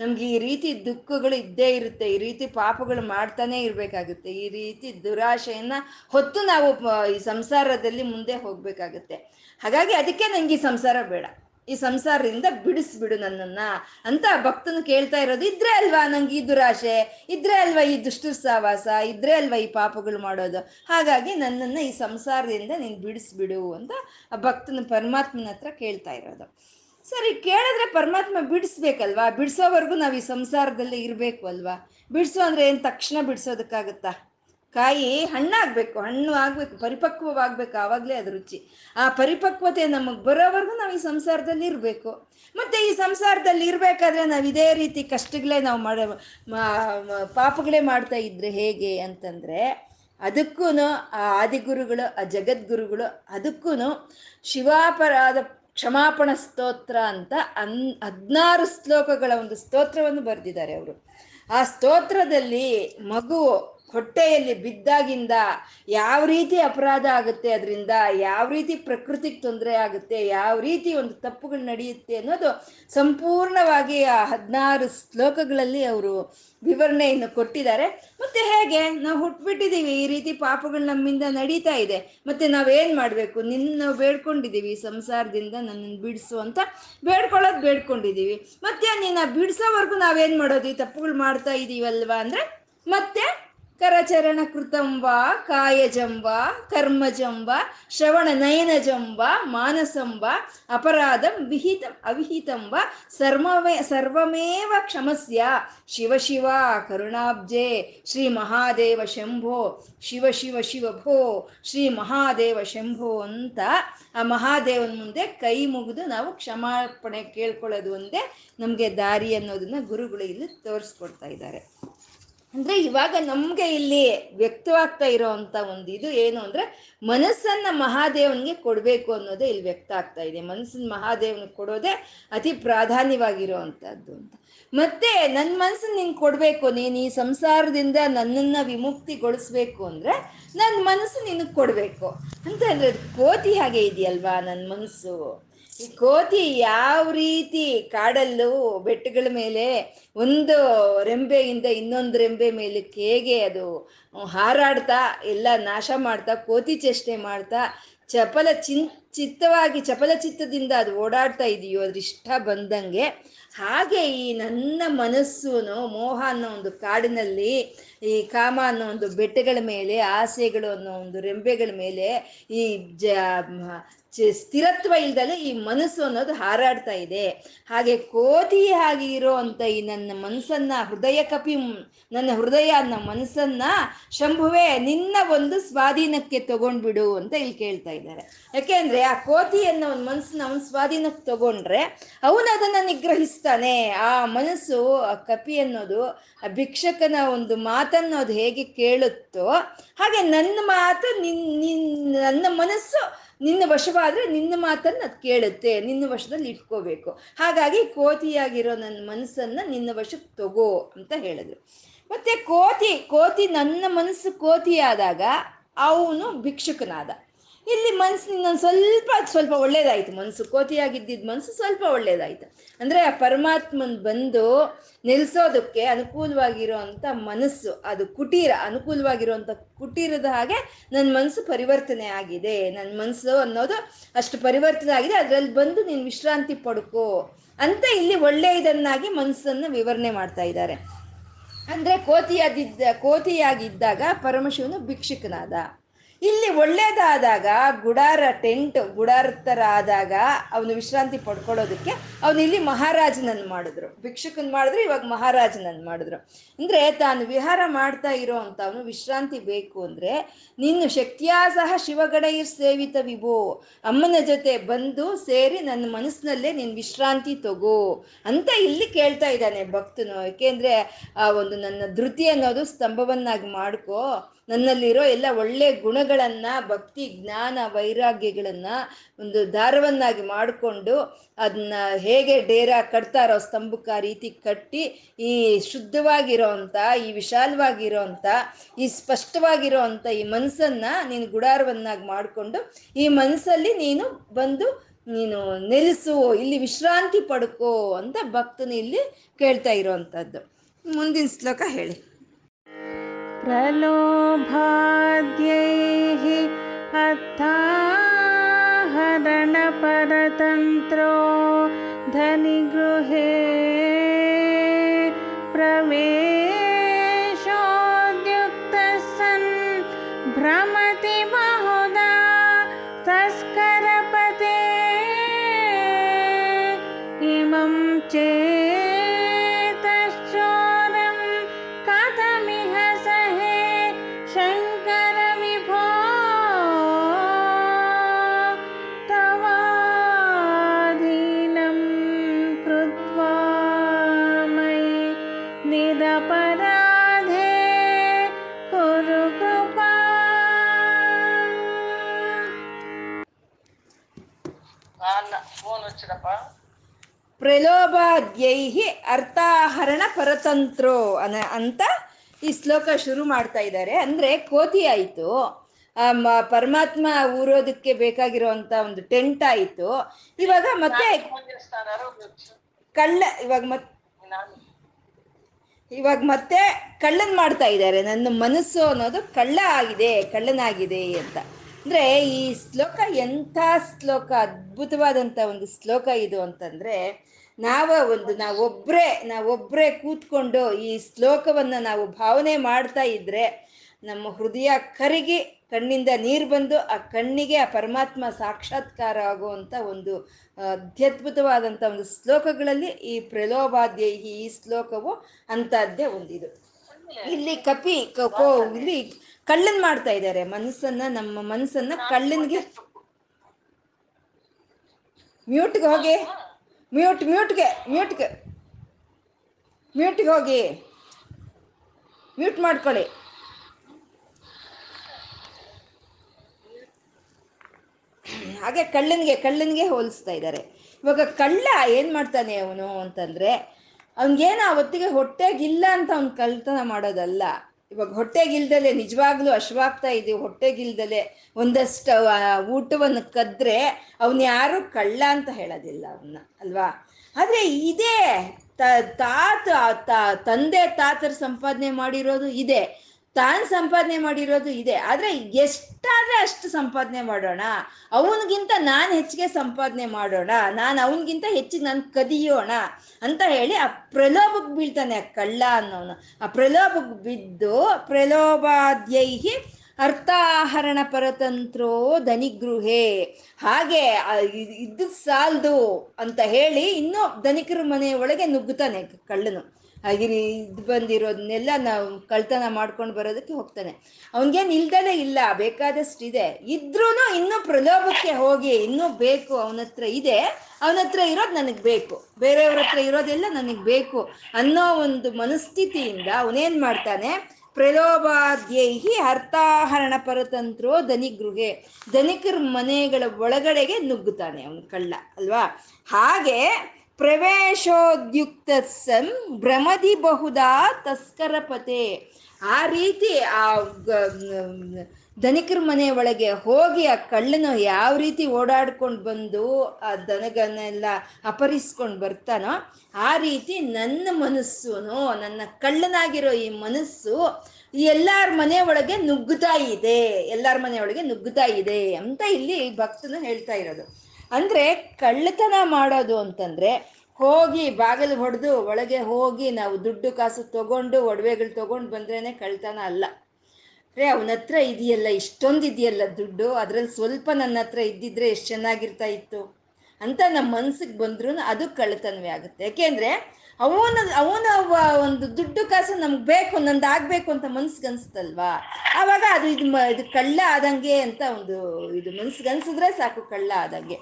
ನಮ್ಗೆ ಈ ರೀತಿ ದುಃಖಗಳು ಇದ್ದೇ ಇರುತ್ತೆ, ಈ ರೀತಿ ಪಾಪಗಳು ಮಾಡ್ತಾನೆ ಇರಬೇಕಾಗುತ್ತೆ. ಈ ರೀತಿ ದುರಾಶೆಯನ್ನ ಹೊತ್ತು ನಾವು ಈ ಸಂಸಾರದಲ್ಲಿ ಮುಂದೆ ಹೋಗ್ಬೇಕಾಗುತ್ತೆ. ಹಾಗಾಗಿ ಅದಕ್ಕೆ ನಂಗೆ ಈ ಸಂಸಾರ ಬೇಡ. ಈ ಸಂಸಾರದಿಂದ ಬಿಡಿಸ್ಬಿಡು ನನ್ನನ್ನ ಅಂತ ಭಕ್ತನು ಕೇಳ್ತಾ ಇರೋದು, ಇದ್ರೆ ಅಲ್ವಾ ನಂಗೆ ಈ ದುರಾಶೆ? ಇದ್ರೆ ಅಲ್ವಾ ಈ ದುಷ್ಟ ಸಹವಾಸ ಇದ್ರೆ ಅಲ್ವಾ ಈ ಪಾಪಗಳು ಮಾಡೋದು? ಹಾಗಾಗಿ ನನ್ನನ್ನು ಈ ಸಂಸಾರದಿಂದ ನೀನು ಬಿಡಿಸ್ಬಿಡು ಅಂತ ಆ ಭಕ್ತನ ಪರಮಾತ್ಮನ ಹತ್ರ ಕೇಳ್ತಾ ಇರೋದು. ಸರಿ ಕೇಳಿದ್ರೆ ಪರಮಾತ್ಮ ಬಿಡಿಸ್ಬೇಕಲ್ವಾ? ಬಿಡಿಸೋವರೆಗೂ ನಾವು ಈ ಸಂಸಾರದಲ್ಲಿ ಇರಬೇಕು ಅಲ್ವಾ? ಬಿಡಿಸೋ ಅಂದರೆ ಏನು ತಕ್ಷಣ ಬಿಡಿಸೋದಕ್ಕಾಗುತ್ತಾ? ಕಾಯಿ ಹಣ್ಣಾಗಬೇಕು ಹಣ್ಣು ಆಗಬೇಕು, ಪರಿಪಕ್ವವಾಗಬೇಕು, ಆವಾಗಲೇ ಅದು ರುಚಿ. ಆ ಪರಿಪಕ್ವತೆ ನಮಗೆ ಬರೋವರೆಗೂ ನಾವು ಈ ಸಂಸಾರದಲ್ಲಿ ಇರಬೇಕು. ಮತ್ತು ಈ ಸಂಸಾರದಲ್ಲಿ ಇರಬೇಕಾದ್ರೆ ನಾವು ಇದೇ ರೀತಿ ಕಷ್ಟಗಳೇ ನಾವು ಮಾಡೋ ಪಾಪಗಳೇ ಮಾಡ್ತಾ ಇದ್ರೆ ಹೇಗೆ ಅಂತಂದರೆ ಅದಕ್ಕೂ ಆ ಆದಿಗುರುಗಳು, ಆ ಜಗದ್ಗುರುಗಳು ಅದಕ್ಕೂ ಶಿವಾಪರಾಧ ಕ್ಷಮಾಪಣ ಸ್ತೋತ್ರ ಅಂತ ಅನ್ ಹದಿನಾರು ಶ್ಲೋಕಗಳ ಒಂದು ಸ್ತೋತ್ರವನ್ನು ಬರೆದಿದ್ದಾರೆ ಅವರು. ಆ ಸ್ತೋತ್ರದಲ್ಲಿ ಮಗು ಹೊಟ್ಟೆಯಲ್ಲಿ ಬಿದ್ದಾಗಿಂದ ಯಾವ ರೀತಿ ಅಪರಾಧ ಆಗುತ್ತೆ ಅದರಿಂದ, ಯಾವ ರೀತಿ ಪ್ರಕೃತಿಗೆ ತೊಂದರೆ ಆಗುತ್ತೆ, ಯಾವ ರೀತಿ ಒಂದು ತಪ್ಪುಗಳು ನಡೆಯುತ್ತೆ ಅನ್ನೋದು ಸಂಪೂರ್ಣವಾಗಿ ಆ ಹದಿನಾರು ಶ್ಲೋಕಗಳಲ್ಲಿ ಅವರು ವಿವರಣೆಯನ್ನು ಕೊಟ್ಟಿದ್ದಾರೆ. ಮತ್ತೆ ಹೇಗೆ? ನಾವು ಹುಟ್ಬಿಟ್ಟಿದ್ದೀವಿ, ಈ ರೀತಿ ಪಾಪಗಳು ನಮ್ಮಿಂದ ನಡೀತಾ ಇದೆ. ಮತ್ತೆ ನಾವೇನು ಮಾಡಬೇಕು? ನಿನ್ನ ನಾವು ಬೇಡ್ಕೊಂಡಿದ್ದೀವಿ ಸಂಸಾರದಿಂದ ನನ್ನನ್ನು ಬಿಡಿಸು ಅಂತ ಬೇಡ್ಕೊಳ್ಳೋದು ಬೇಡ್ಕೊಂಡಿದ್ದೀವಿ. ಮತ್ತೆ ನೀನು ಬಿಡಿಸೋವರೆಗೂ ನಾವೇನು ಮಾಡೋದು? ಈ ತಪ್ಪುಗಳು ಮಾಡ್ತಾ ಇದ್ದೀವಲ್ವಾ ಅಂದರೆ ಮತ್ತೆ ಕರಚರಣ ಕೃತಂಬ ಕಾಯಜಂಬ ಕರ್ಮಜಂಬ ಶ್ರವಣ ನಯನಜಂಬ ಮಾನಸಂಬ ಅಪರಾಧಂ ವಿಹಿತ ಅವಿಹಿತಂಬ ಸರ್ವಮೇ ಸರ್ವಮೇವ ಕ್ಷಮಸ್ಯ. ಶಿವ ಶಿವ ಕರುಣಾಬ್ಜೆ, ಶ್ರೀ ಮಹಾದೇವ ಶಂಭೋ, ಶಿವ ಶಿವ ಶಿವ ಭೋ, ಶ್ರೀ ಮಹಾದೇವ ಶಂಭೋ ಅಂತ ಆ ಮಹಾದೇವನ ಮುಂದೆ ಕೈ ಮುಗಿದು ನಾವು ಕ್ಷಮಾಪಣೆ ಕೇಳ್ಕೊಳ್ಳೋದು ಒಂದೇ. ನಮಗೆ ದಾರಿ ಅನ್ನೋದನ್ನ ಗುರುಗಳು ಇಲ್ಲಿ ತೋರಿಸ್ಕೊಡ್ತಾ ಇದ್ದಾರೆ. ಅಂದ್ರೆ ಇವಾಗ ನಮ್ಗೆ ಇಲ್ಲಿ ವ್ಯಕ್ತವಾಗ್ತಾ ಇರೋವಂಥ ಒಂದು ಇದು ಏನು ಅಂದ್ರೆ ಮನಸ್ಸನ್ನ ಮಹಾದೇವನಿಗೆ ಕೊಡಬೇಕು ಅನ್ನೋದೇ ಇಲ್ಲಿ ವ್ಯಕ್ತ ಆಗ್ತಾ ಇದೆ. ಮನಸ್ಸನ್ನ ಮಹಾದೇವನಿಗೆ ಕೊಡೋದೇ ಅತಿ ಪ್ರಾಧಾನ್ಯವಾಗಿರೋ ಅಂಥದ್ದು ಅಂತ. ಮತ್ತೆ ನನ್ನ ಮನಸ್ಸನ್ನ ನಿನ್ ಕೊಡಬೇಕು, ನೀನು ಈ ಸಂಸಾರದಿಂದ ನನ್ನನ್ನ ವಿಮುಕ್ತಿಗೊಳಿಸ್ಬೇಕು ಅಂದ್ರೆ ನನ್ನ ಮನಸ್ಸು ನಿನಗೆ ಕೊಡಬೇಕು. ಅಂತ ಅಂದ್ರೆ ಕೋತಿ ಹಾಗೆ ಇದೆಯಲ್ವಾ ನನ್ನ ಮನಸ್ಸು? ಈ ಕೋತಿ ಯಾವ ರೀತಿ ಕಾಡಲ್ಲೂ ಬೆಟ್ಟಗಳ ಮೇಲೆ, ಒಂದು ರೆಂಬೆಯಿಂದ ಇನ್ನೊಂದು ರೆಂಬೆ ಮೇಲೆ ಹೇಗೆ ಅದು ಹಾರಾಡ್ತಾ, ಎಲ್ಲ ನಾಶ ಮಾಡ್ತಾ, ಕೋತಿ ಚೇಷ್ಟೆ ಮಾಡ್ತಾ, ಚಪಲ ಚಿನ್, ಚಿತ್ತವಾಗಿ, ಚಪಲ ಚಿತ್ತದಿಂದ ಅದು ಓಡಾಡ್ತಾ ಇದೆಯೋ ಅದ್ರ ಇಷ್ಟ ಬಂದಂಗೆ, ಹಾಗೆ ಈ ನನ್ನ ಮನಸ್ಸು ಮೋಹ ಅನ್ನೋ ಒಂದು ಕಾಡಿನಲ್ಲಿ, ಈ ಕಾಮ ಅನ್ನೋ ಒಂದು ಬೆಟ್ಟಗಳ ಮೇಲೆ, ಆಸೆಗಳು ಅನ್ನೋ ಒಂದು ರೆಂಬೆಗಳ ಮೇಲೆ, ಈ ಜ ಸ್ಥಿರತ್ವ ಇಲ್ದಲೆ ಈ ಮನಸ್ಸು ಅನ್ನೋದು ಹಾರಾಡ್ತಾ ಇದೆ. ಹಾಗೆ ಕೋತಿ ಹಾಗೆ ಇರೋ ಅಂತ ಈ ನನ್ನ ಮನಸ್ಸನ್ನ, ಹೃದಯ ಕಪಿ ನನ್ನ ಹೃದಯ ಅನ್ನೋ ಮನಸ್ಸನ್ನ ಶಂಭುವೆ ನಿನ್ನ ಒಂದು ಸ್ವಾಧೀನಕ್ಕೆ ತಗೊಂಡ್ಬಿಡು ಅಂತ ಇಲ್ಲಿ ಕೇಳ್ತಾ ಇದ್ದಾರೆ. ಯಾಕೆಂದ್ರೆ ಆ ಕೋತಿ ಒಂದು ಮನಸ್ಸನ್ನ ಅವನ ಸ್ವಾಧೀನಕ್ಕೆ ತಗೊಂಡ್ರೆ ಅವನು ಅದನ್ನ ನಿಗ್ರಹಿಸ್ತಾನೆ. ಆ ಮನಸ್ಸು, ಆ ಕಪಿ ಅನ್ನೋದು, ಆ ಭಿಕ್ಷಕನ ಒಂದು ಮಾತನ್ನು ಅದು ಹೇಗೆ ಕೇಳುತ್ತೋ ಹಾಗೆ ನನ್ನ ಮಾತು ನಿನ್ ನಿನ್, ನನ್ನ ಮನಸ್ಸು ನಿನ್ನ ವಶವಾದರೆ ನಿನ್ನ ಮಾತನ್ನು ಅದು ಕೇಳುತ್ತೆ, ನಿನ್ನ ವಶದಲ್ಲಿ ಇಟ್ಕೋಬೇಕು. ಹಾಗಾಗಿ ಕೋತಿಯಾಗಿರೋ ನನ್ನ ಮನಸ್ಸನ್ನು ನಿನ್ನ ವಶಕ್ಕೆ ತಗೋ ಅಂತ ಹೇಳಿದ್ರು. ಮತ್ತೆ ಕೋತಿ ಕೋತಿ ನನ್ನ ಮನಸ್ಸು ಕೋತಿಯಾದಾಗ ಅವನು ಭಿಕ್ಷುಕನಾದ. ಇಲ್ಲಿ ಮನಸ್ಸು ನಿನ್ನೊಂದು ಸ್ವಲ್ಪ ಸ್ವಲ್ಪ ಒಳ್ಳೇದಾಯ್ತು. ಮನಸ್ಸು ಕೋತಿಯಾಗಿದ್ದಿದ್ದ ಮನಸ್ಸು ಸ್ವಲ್ಪ ಒಳ್ಳೇದಾಯ್ತು. ಅಂದರೆ ಆ ಪರಮಾತ್ಮನ್ ಬಂದು ನಿಲ್ಸೋದಕ್ಕೆ ಅನುಕೂಲವಾಗಿರುವಂತ ಮನಸ್ಸು, ಅದು ಕುಟೀರ ಅನುಕೂಲವಾಗಿರುವಂಥ ಕುಟೀರದ ಹಾಗೆ ನನ್ನ ಮನಸ್ಸು ಪರಿವರ್ತನೆ ಆಗಿದೆ. ನನ್ನ ಮನಸ್ಸು ಅನ್ನೋದು ಅಷ್ಟು ಪರಿವರ್ತನೆ ಆಗಿದೆ. ಅದರಲ್ಲಿ ಬಂದು ನೀನು ವಿಶ್ರಾಂತಿ ಪಡ್ಕೋ ಅಂತ ಇಲ್ಲಿ ಒಳ್ಳೆಯದನ್ನಾಗಿ ಮನಸ್ಸನ್ನು ವಿವರಣೆ ಮಾಡ್ತಾ ಇದ್ದಾರೆ. ಅಂದರೆ ಕೋತಿಯಾದಿದ್ದ ಕೋತಿಯಾಗಿದ್ದಾಗ ಪರಮಶಿವನು ಭಿಕ್ಷುಕನಾದ. ಇಲ್ಲಿ ಒಳ್ಳೇದಾದಾಗ, ಗುಡಾರ ಟೆಂಟ್ ಗುಡಾರ ಥರ ಆದಾಗ ಅವನು ವಿಶ್ರಾಂತಿ ಪಡ್ಕೊಳ್ಳೋದಕ್ಕೆ ಅವನು ಇಲ್ಲಿ ಮಹಾರಾಜನನ್ನು ಮಾಡಿದ್ರು. ಭಿಕ್ಷುಕನ್ ಮಾಡಿದ್ರು, ಇವಾಗ ಮಹಾರಾಜನನ್ನು ಮಾಡಿದ್ರು. ಅಂದರೆ ತಾನು ವಿಹಾರ ಮಾಡ್ತಾ ಇರೋ ವಿಶ್ರಾಂತಿ ಬೇಕು ಅಂದರೆ, ನಿನ್ನ ಶಕ್ತಿಯಾ ಸಹ ಶಿವಗಡೆಯರ್ ಸೇವಿತ ವಿಭೋ, ಅಮ್ಮನ ಜೊತೆ ಬಂದು ಸೇರಿ ನನ್ನ ಮನಸ್ಸಿನಲ್ಲೇ ನೀನು ವಿಶ್ರಾಂತಿ ತಗೋ ಅಂತ ಇಲ್ಲಿ ಕೇಳ್ತಾ ಇದ್ದಾನೆ ಭಕ್ತನು. ಏಕೆಂದರೆ, ಆ ಒಂದು ನನ್ನ ಧೃತಿ ಅನ್ನೋದು ಸ್ತಂಭವನ್ನಾಗಿ ಮಾಡ್ಕೋ ನನ್ನಲ್ಲಿರೋ ಎಲ್ಲ ಒಳ್ಳೆ ಗುಣಗಳನ್ನ, ಭಕ್ತಿ, ಜ್ಞಾನ, ವೈರಾಗ್ಯಗಳನ್ನ ಒಂದು ದಾರವನ್ನಾಗಿ ಮಾಡಿಕೊಂಡು ಅದನ್ನ ಹೇಗೆ ಡೇರ ಕಟ್ತಾರೋ ಸ್ತಂಭಕ್ಕೆ ರೀತಿ ಕಟ್ಟಿ ಈ ಶುದ್ಧವಾಗಿರೋ ಅಂಥ ಈ ವಿಶಾಲವಾಗಿರೋ ಅಂಥ ಈ ಸ್ಪಷ್ಟವಾಗಿರೋ ಅಂಥ ಈ ಮನಸ್ಸನ್ನ ನೀನು ಗುಡಾರವನ್ನಾಗಿ ಮಾಡಿಕೊಂಡು ಈ ಮನಸ್ಸಲ್ಲಿ ನೀನು ಬಂದು ನೀನು ನೆಲೆಸು, ಇಲ್ಲಿ ವಿಶ್ರಾಂತಿ ಪಡ್ಕೋ ಅಂತ ಭಕ್ತನ ಇಲ್ಲಿ ಕೇಳ್ತಾ ಇರೋವಂಥದ್ದು. ಮುಂದಿನ ಶ್ಲೋಕ ಹೇಳಿ. प्रलोभाद्यैः अर्थाहरणपरतन्त्रो धनिगृहे प्रवेशोद्युक्तः ಪ್ರಲೋಭಾದ್ಯೈಹಿ ಅರ್ಥಾಹರಣ ಪರತಂತ್ರೋ ಅನ ಅಂತ ಈ ಶ್ಲೋಕ ಶುರು ಮಾಡ್ತಾ ಇದ್ದಾರೆ. ಅಂದ್ರೆ ಕೋತಿ ಆಯಿತು. ಪರಮಾತ್ಮ ಊರೋದಕ್ಕೆ ಬೇಕಾಗಿರುವಂತ ಒಂದು ಟೆಂಟ್ ಆಯಿತು. ಇವಾಗ ಮತ್ತೆ ಕಳ್ಳ, ಇವಾಗ ಮತ್, ಇವಾಗ ಮತ್ತೆ ಕಳ್ಳನ್ ಮಾಡ್ತಾ ಇದ್ದಾರೆ. ನನ್ನ ಮನಸ್ಸು ಅನ್ನೋದು ಕಳ್ಳ ಆಗಿದೆ, ಕಳ್ಳನಾಗಿದೆ ಅಂತ. ಅಂದ್ರೆ ಈ ಶ್ಲೋಕ ಎಂಥ ಶ್ಲೋಕ ಅದ್ಭುತವಾದಂಥ ಒಂದು ಶ್ಲೋಕ ಇದು ಅಂತಂದ್ರೆ ನಾವ ಒಂದು ನಾವೊಬ್ಬರೇ ನಾವೊಬ್ಬರೇ ಕೂತ್ಕೊಂಡು ಈ ಶ್ಲೋಕವನ್ನು ನಾವು ಭಾವನೆ ಮಾಡ್ತಾ ಇದ್ರೆ ನಮ್ಮ ಹೃದಯ ಕರಗಿ ಕಣ್ಣಿಂದ ನೀರು ಬಂದು ಆ ಕಣ್ಣಿಗೆ ಆ ಪರಮಾತ್ಮ ಸಾಕ್ಷಾತ್ಕಾರ ಆಗುವಂಥ ಒಂದು ಅತ್ಯದ್ಭುತವಾದಂಥ ಒಂದು ಶ್ಲೋಕಗಳಲ್ಲಿ ಈ ಪ್ರಲೋಭಾದ್ಯಹಿ ಈ ಶ್ಲೋಕವು ಅಂಥದ್ದೇ ಒಂದಿದು. ಇಲ್ಲಿ ಕಪಿ ಕಪೋ ಇಲ್ಲಿ ಕಳ್ಳನ್ ಮಾಡ್ತಾ ಇದ್ದಾರೆ. ಮನಸ್ಸನ್ನ ನಮ್ಮ ಮನಸ್ಸನ್ನ ಕಳ್ಳನ್ಗೆ ಮ್ಯೂಟ್ಗೆ ಹೋಗಿ. ಮ್ಯೂಟ್ ಮ್ಯೂಟ್ಗೆ ಮ್ಯೂಟ್ಗೆ ಮ್ಯೂಟ್ಗೆ ಹೋಗಿ. ಮ್ಯೂಟ್ ಮಾಡ್ಕೊಳ್ಳಿ. ಹಾಗೆ ಕಳ್ಳನಿಗೆ ಕಳ್ಳನಿಗೆ ಹೋಲಿಸ್ತಾ ಇದ್ದಾರೆ. ಇವಾಗ ಕಳ್ಳ ಏನು ಮಾಡ್ತಾನೆ ಅವನು ಅಂತಂದರೆ, ಅವನಿಗೇನು ಹೊತ್ತಿಗೆ ಹೊಟ್ಟೆಗಿಲ್ಲ ಅಂತ ಅವ್ನು ಕಳ್ತನ ಮಾಡೋದಲ್ಲ. ಇವಾಗ ಹೊಟ್ಟೆಗಿಲ್ದಲೆ ನಿಜವಾಗ್ಲೂ ಅಶ್ವಾಗ್ತಾ ಇದೀವಿ ಹೊಟ್ಟೆಗಿಲ್ದಲೆ ಒಂದಷ್ಟು ಊಟವನ್ನು ಕದ್ರೆ ಅವನ್ ಯಾರು ಕಳ್ಳ ಅಂತ ಹೇಳೋದಿಲ್ಲ ಅವನ್ನ ಅಲ್ವಾ? ಆದರೆ ಇದೇ ತಾತ ತಂದೆ ತಾತರ ಸಂಪಾದನೆ ಮಾಡಿರೋದು ಇದೆ. ತಾನು ಸಂಪಾದನೆ ಮಾಡಿರೋದು ಇದೆ, ಆದರೆ ಎಷ್ಟಾದ್ರೆ ಅಷ್ಟು ಸಂಪಾದನೆ ಮಾಡೋಣ. ಅವನಿಗಿಂತ ನಾನು ಹೆಚ್ಚಿಗೆ ಸಂಪಾದನೆ ಮಾಡೋಣ, ನಾನು ಅವನಿಗಿಂತ ಹೆಚ್ಚಿಗೆ ನಾನು ಕದಿಯೋಣ ಅಂತ ಹೇಳಿ ಆ ಪ್ರಲೋಭಕ್ಕೆ ಬೀಳ್ತಾನೆ ಆ ಕಳ್ಳ ಅನ್ನೋನು. ಆ ಪ್ರಲೋಭಕ್ಕೆ ಬಿದ್ದು ಪ್ರಲೋಭಾದ್ಯೈಹಿ ಅರ್ಥಾಹರಣ ಪರತಂತ್ರೋ ಧನಿಗೃಹೆ. ಹಾಗೆ ಇದ್ದು ಸಾಲ್ದು ಅಂತ ಹೇಳಿ ಇನ್ನೂ ಧನಿಕರ ಮನೆಯೊಳಗೆ ನುಗ್ಗುತ್ತಾನೆ ಕಳ್ಳನು. ಹಾಗೆ ಇದು ಬಂದಿರೋದನ್ನೆಲ್ಲ ನಾವು ಕಳ್ತನ ಮಾಡ್ಕೊಂಡು ಬರೋದಕ್ಕೆ ಹೋಗ್ತಾನೆ. ಅವನಿಗೇನು ಇಲ್ದಲೇ ಇಲ್ಲ, ಬೇಕಾದಷ್ಟು ಇದೆ. ಇದ್ರೂ ಇನ್ನೂ ಪ್ರಲೋಭಕ್ಕೆ ಹೋಗಿ ಇನ್ನೂ ಬೇಕು, ಅವನ ಹತ್ರ ಇದೆ. ಅವನ ಹತ್ರ ಇರೋದು ನನಗೆ ಬೇಕು. ಬೇರೆಯವ್ರ ಹತ್ರ ಇರೋದೆಲ್ಲ ನನಗೆ ಬೇಕು ಅನ್ನೋ ಒಂದು ಮನಸ್ಥಿತಿಯಿಂದ ಅವನೇನು ಮಾಡ್ತಾನೆ? ಪ್ರಲೋಭಾದ್ಯೈಹಿ ಅರ್ಥಾಹರಣ ಪರತಂತ್ರೋ ಧನಿಗೃಹೆ. ಧನಿಕರ ಮನೆಗಳ ಒಳಗಡೆಗೆ ನುಗ್ಗುತ್ತಾನೆ ಅವನು ಕಳ್ಳ, ಅಲ್ವಾ? ಹಾಗೆ ಪ್ರವೇಶೋದ್ಯುಕ್ತ ಸನ್ ಭ್ರಮದಿ ಬಹುದಾ ತಸ್ಕರ ಪತೆ ಆ ರೀತಿ ಆ ಧನಿಕರ ಮನೆ ಒಳಗೆ ಹೋಗಿ ಆ ಕಳ್ಳನು ಯಾವ ರೀತಿ ಓಡಾಡ್ಕೊಂಡು ಬಂದು ಆ ದನಗನ್ನೆಲ್ಲ ಅಪಹರಿಸ್ಕೊಂಡು ಬರ್ತಾನೋ ಆ ರೀತಿ ನನ್ನ ಮನಸ್ಸು ನನ್ನ ಕಳ್ಳನಾಗಿರೋ ಈ ಮನಸ್ಸು ಎಲ್ಲರ ಮನೆ ಒಳಗೆ ನುಗ್ಗುತ್ತಾ ಇದೆ, ಎಲ್ಲರ ಮನೆ ಒಳಗೆ ನುಗ್ಗುತ್ತಾ ಇದೆ ಅಂತ ಇಲ್ಲಿ ಭಕ್ತನು ಹೇಳ್ತಾ ಇರೋದು. ಅಂದ್ರೆ ಕಳ್ಳತನ ಮಾಡೋದು ಅಂತಂದ್ರೆ ಹೋಗಿ ಬಾಗಿಲು ಹೊಡೆದು ಒಳಗೆ ಹೋಗಿ ನಾವು ದುಡ್ಡು ಕಾಸು ತಗೊಂಡು ಒಡವೆಗಳು ತಗೊಂಡು ಬಂದ್ರೇನೆ ಕಳ್ತನ ಅಲ್ಲ. ರೇ ಅವನ ಹತ್ರ ಇದೆಯಲ್ಲ, ಇಷ್ಟೊಂದು ಇದೆಯಲ್ಲ ದುಡ್ಡು, ಅದ್ರಲ್ಲಿ ಸ್ವಲ್ಪ ನನ್ನ ಹತ್ರ ಇದ್ದಿದ್ರೆ ಎಷ್ಟು ಚೆನ್ನಾಗಿರ್ತಾ ಇತ್ತು ಅಂತ ನಮ್ಮ ಮನ್ಸಿಗೆ ಬಂದ್ರೂ ಅದು ಕಳ್ಳತನವೇ ಆಗುತ್ತೆ. ಯಾಕೆಂದ್ರೆ ಅವನ ಅವನ ಒಂದು ದುಡ್ಡು ಕಾಸು ನಮ್ಗೆ ಬೇಕು, ನಂದು ಆಗಬೇಕು ಅಂತ ಮನ್ಸಿಗೆ ಅನ್ಸುತ್ತಲ್ವಾ? ಆವಾಗ ಅದು ಇದು ಇದು ಕಳ್ಳ ಆದಂಗೆ ಅಂತ ಒಂದು ಇದು ಮನ್ಸಿಗೆ ಅನ್ಸಿದ್ರೆ ಸಾಕು ಕಳ್ಳ ಆದಂಗೆ.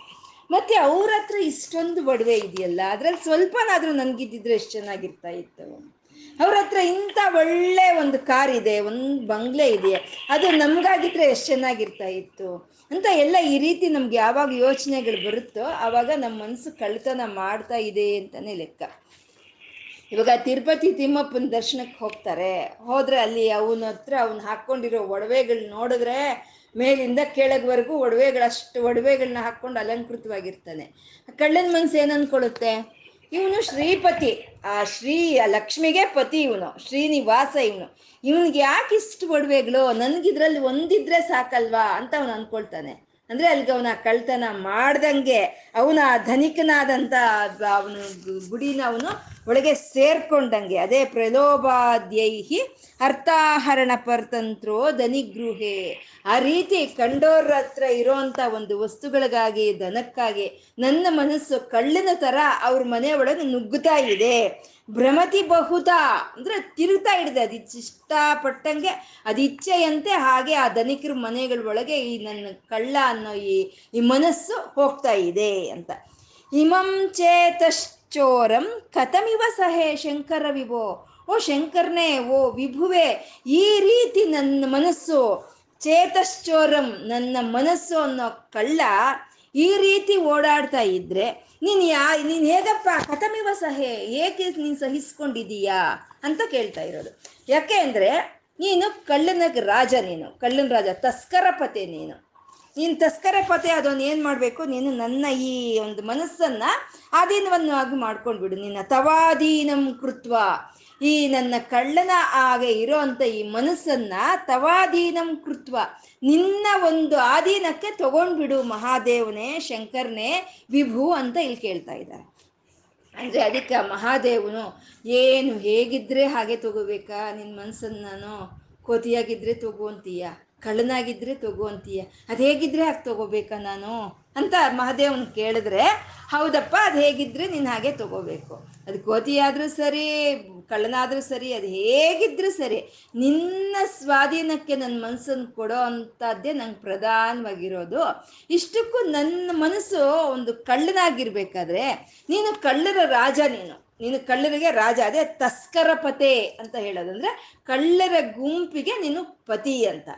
ಮತ್ತೆ ಅವ್ರ ಹತ್ರ ಇಷ್ಟೊಂದು ಒಡವೆ ಇದೆಯಲ್ಲ? ಅದ್ರಲ್ಲಿ ಸ್ವಲ್ಪನಾದ್ರೂ ನನ್ಗಿದ್ದಿದ್ರೆ ಎಷ್ಟು ಚೆನ್ನಾಗಿರ್ತಾ ಇತ್ತು? ಅವ್ರ ಹತ್ರ ಇಂಥ ಒಳ್ಳೆ ಒಂದು ಕಾರ್ ಇದೆ, ಒಂದು ಬಂಗ್ಲೆ ಇದೆ, ಅದು ನಮ್ಗಾಗಿದ್ರೆ ಎಷ್ಟು ಚೆನ್ನಾಗಿರ್ತಾ ಇತ್ತು? ಅಂತ ಎಲ್ಲ ಈ ರೀತಿ ನಮ್ಗೆ ಯಾವಾಗ ಯೋಚನೆಗಳು ಬರುತ್ತೋ ಆವಾಗ ನಮ್ಮ ಮನಸ್ಸು ಕಳ್ತನ ಮಾಡ್ತಾ ಇದೆ ಅಂತಾನೆ ಲೆಕ್ಕ. ಇವಾಗ ತಿರುಪತಿ ತಿಮ್ಮಪ್ಪನ ದರ್ಶನಕ್ಕೆ ಹೋಗ್ತಾರೆ. ಹೋದ್ರೆ ಅಲ್ಲಿ ಅವನ ಹತ್ರ ಅವ್ನು ಹಾಕ್ಕೊಂಡಿರೋ ಒಡವೆಗಳು ನೋಡಿದ್ರೆ ಮೇಲಿಂದ ಕೆಳಗ್ವರೆಗೂ ಒಡವೆಗಳಷ್ಟು, ಒಡವೆಗಳನ್ನ ಹಾಕ್ಕೊಂಡು ಅಲಂಕೃತವಾಗಿರ್ತಾನೆ. ಕಳ್ಳನ ಮನ್ಸು ಏನು ಇವನು ಶ್ರೀಪತಿ. ಆ ಶ್ರೀ ಲಕ್ಷ್ಮಿಗೆ ಪತಿ ಇವನು, ಶ್ರೀನಿವಾಸ ಇವನು. ಇವನಿಗೆ ಯಾಕೆ ಇಷ್ಟು ಒಡವೆಗಳು? ನನಗಿದ್ರಲ್ಲಿ ಒಂದಿದ್ರೆ ಸಾಕಲ್ವಾ ಅಂತ ಅವನು ಅನ್ಕೊಳ್ತಾನೆ. ಅಂದ್ರೆ ಅಲ್ಲಿಗೆ ಅವನ ಕಳ್ತನ ಮಾಡ್ದಂಗೆ ಅವನ ಧನಿಕನಾದಂತ ಅವನು ಗುಡಿನ ಅವನು ಒಳಗೆ ಸೇರ್ಕೊಂಡಂಗೆ. ಅದೇ ಪ್ರಲೋಭಾದ್ಯೈಹಿ ಅರ್ಥಾಹರಣ ಪರತಂತ್ರೋ ಧನಿಗೃಹೆ. ಆ ರೀತಿ ಕಂಡೋರ ಹತ್ರ ಇರೋಂಥ ಒಂದು ವಸ್ತುಗಳಿಗಾಗಿ, ದನಕ್ಕಾಗಿ ನನ್ನ ಮನಸ್ಸು ಕಳ್ಳನ ತರ ಅವ್ರ ಮನೆ ಒಳಗೆ ನುಗ್ಗುತ್ತಾ ಇದೆ. ಭ್ರಮತಿ ಬಹುತ ಅಂದ್ರೆ ತಿರುಗ್ತಾ ಹಿಡಿದೆ ಅದು ಇಷ್ಟಪಟ್ಟಂಗೆ ಅದು ಇಚ್ಛೆಯಂತೆ ಹಾಗೆ ಆ ಧನಿಕರ ಮನೆಗಳ ಒಳಗೆ ಈ ನನ್ನ ಕಳ್ಳ ಅನ್ನೋ ಈ ಈ ಮನಸ್ಸು ಹೋಗ್ತಾ ಇದೆ ಅಂತ. ಇಮಂ ಚೇತಶ್ಚೋರಂ ಕಥಮಿವ ಸಹೇ ಶಂಕರ ವಿಭೋ. ಓ ಶಂಕರ್ನೇ, ಓ ವಿಭುವೆ, ಈ ರೀತಿ ನನ್ನ ಮನಸ್ಸು, ಚೇತಶ್ಚೋರಂ ನನ್ನ ಮನಸ್ಸು ಅನ್ನೋ ಕಳ್ಳ ಈ ರೀತಿ ಓಡಾಡ್ತಾ ಇದ್ರೆ ನೀನ್ ಯಾ, ನೀನ್ ಹೇಗಪ್ಪ ಕಥಮಿವ ಸಹೆ ಏಕೆ ನೀನ್ ಸಹಿಸ್ಕೊಂಡಿದೀಯಾ ಅಂತ ಕೇಳ್ತಾ ಇರೋದು. ಯಾಕೆ ಅಂದ್ರೆ ನೀನು ಕಳ್ಳನ ರಾಜ ನೀನು ಕಳ್ಳನ ರಾಜ, ತಸ್ಕರ ಪತೆ ನೀನು. ನೀನು ತಸ್ಕರ ಪತೆ, ಅದೊಂದು ಏನು ಮಾಡಬೇಕು? ನೀನು ನನ್ನ ಈ ಒಂದು ಮನಸ್ಸನ್ನ ಆಧೀನವನ್ನಾಗಿ ಮಾಡ್ಕೊಂಡ್ಬಿಡು. ನಿನ್ನ ತವಾಧೀನಂ ಕೃತ್ವ. ಈ ನನ್ನ ಕಳ್ಳನ ಹಾಗೆ ಇರೋಂಥ ಈ ಮನಸ್ಸನ್ನ ತವಾಧೀನಂ ಕೃತ್ವ. ನಿನ್ನ ಒಂದು ಆಧೀನಕ್ಕೆ ತಗೊಂಡ್ಬಿಡು ಮಹಾದೇವನೇ, ಶಂಕರ್ನೇ, ವಿಭು ಅಂತ ಇಲ್ಲಿ ಕೇಳ್ತಾ ಇದ್ದಾರೆ. ಅಂದರೆ ಅದಕ್ಕೆ ಮಹಾದೇವನು, ಏನು ಹೇಗಿದ್ರೆ ಹಾಗೆ ತಗೋಬೇಕಾ? ನಿನ್ನ ಮನಸ್ಸನ್ನು ನಾನು ಕೋತಿಯಾಗಿದ್ರೆ ತಗೋಂತೀಯ ಕಳ್ಳನಾಗಿದ್ರೆ ತಗೋಂತೀಯ ಅದು ಹೇಗಿದ್ರೆ ಹಾಗೆ ತಗೋಬೇಕಾ ನಾನು? ಅಂತ ಮಹಾದೇವನ ಕೇಳಿದ್ರೆ, ಹೌದಪ್ಪ, ಅದು ಹೇಗಿದ್ರೆ ನೀನು ಹಾಗೆ ತಗೋಬೇಕು. ಅದು ಕೋತಿಯಾದರೂ ಸರಿ ಕಳ್ಳನಾದರೂ ಸರಿ, ಅದು ಹೇಗಿದ್ರೂ ಸರಿ, ನಿನ್ನ ಸ್ವಾಧೀನಕ್ಕೆ ನನ್ನ ಮನಸ್ಸನ್ನು ಕೊಡೋ ಅಂಥದ್ದೇ ನಂಗೆ ಪ್ರಧಾನವಾಗಿರೋದು. ಇಷ್ಟಕ್ಕೂ ನನ್ನ ಮನಸ್ಸು ಒಂದು ಕಳ್ಳನಾಗಿರ್ಬೇಕಾದ್ರೆ, ನೀನು ಕಳ್ಳರ ರಾಜ ನೀನು. ನೀನು ಕಳ್ಳರಿಗೆ ರಾಜ, ಅದೇ ತಸ್ಕರ ಪತೆ ಅಂತ ಹೇಳೋದಂದ್ರೆ, ಕಳ್ಳರ ಗುಂಪಿಗೆ ನೀನು ಪತಿ ಅಂತ.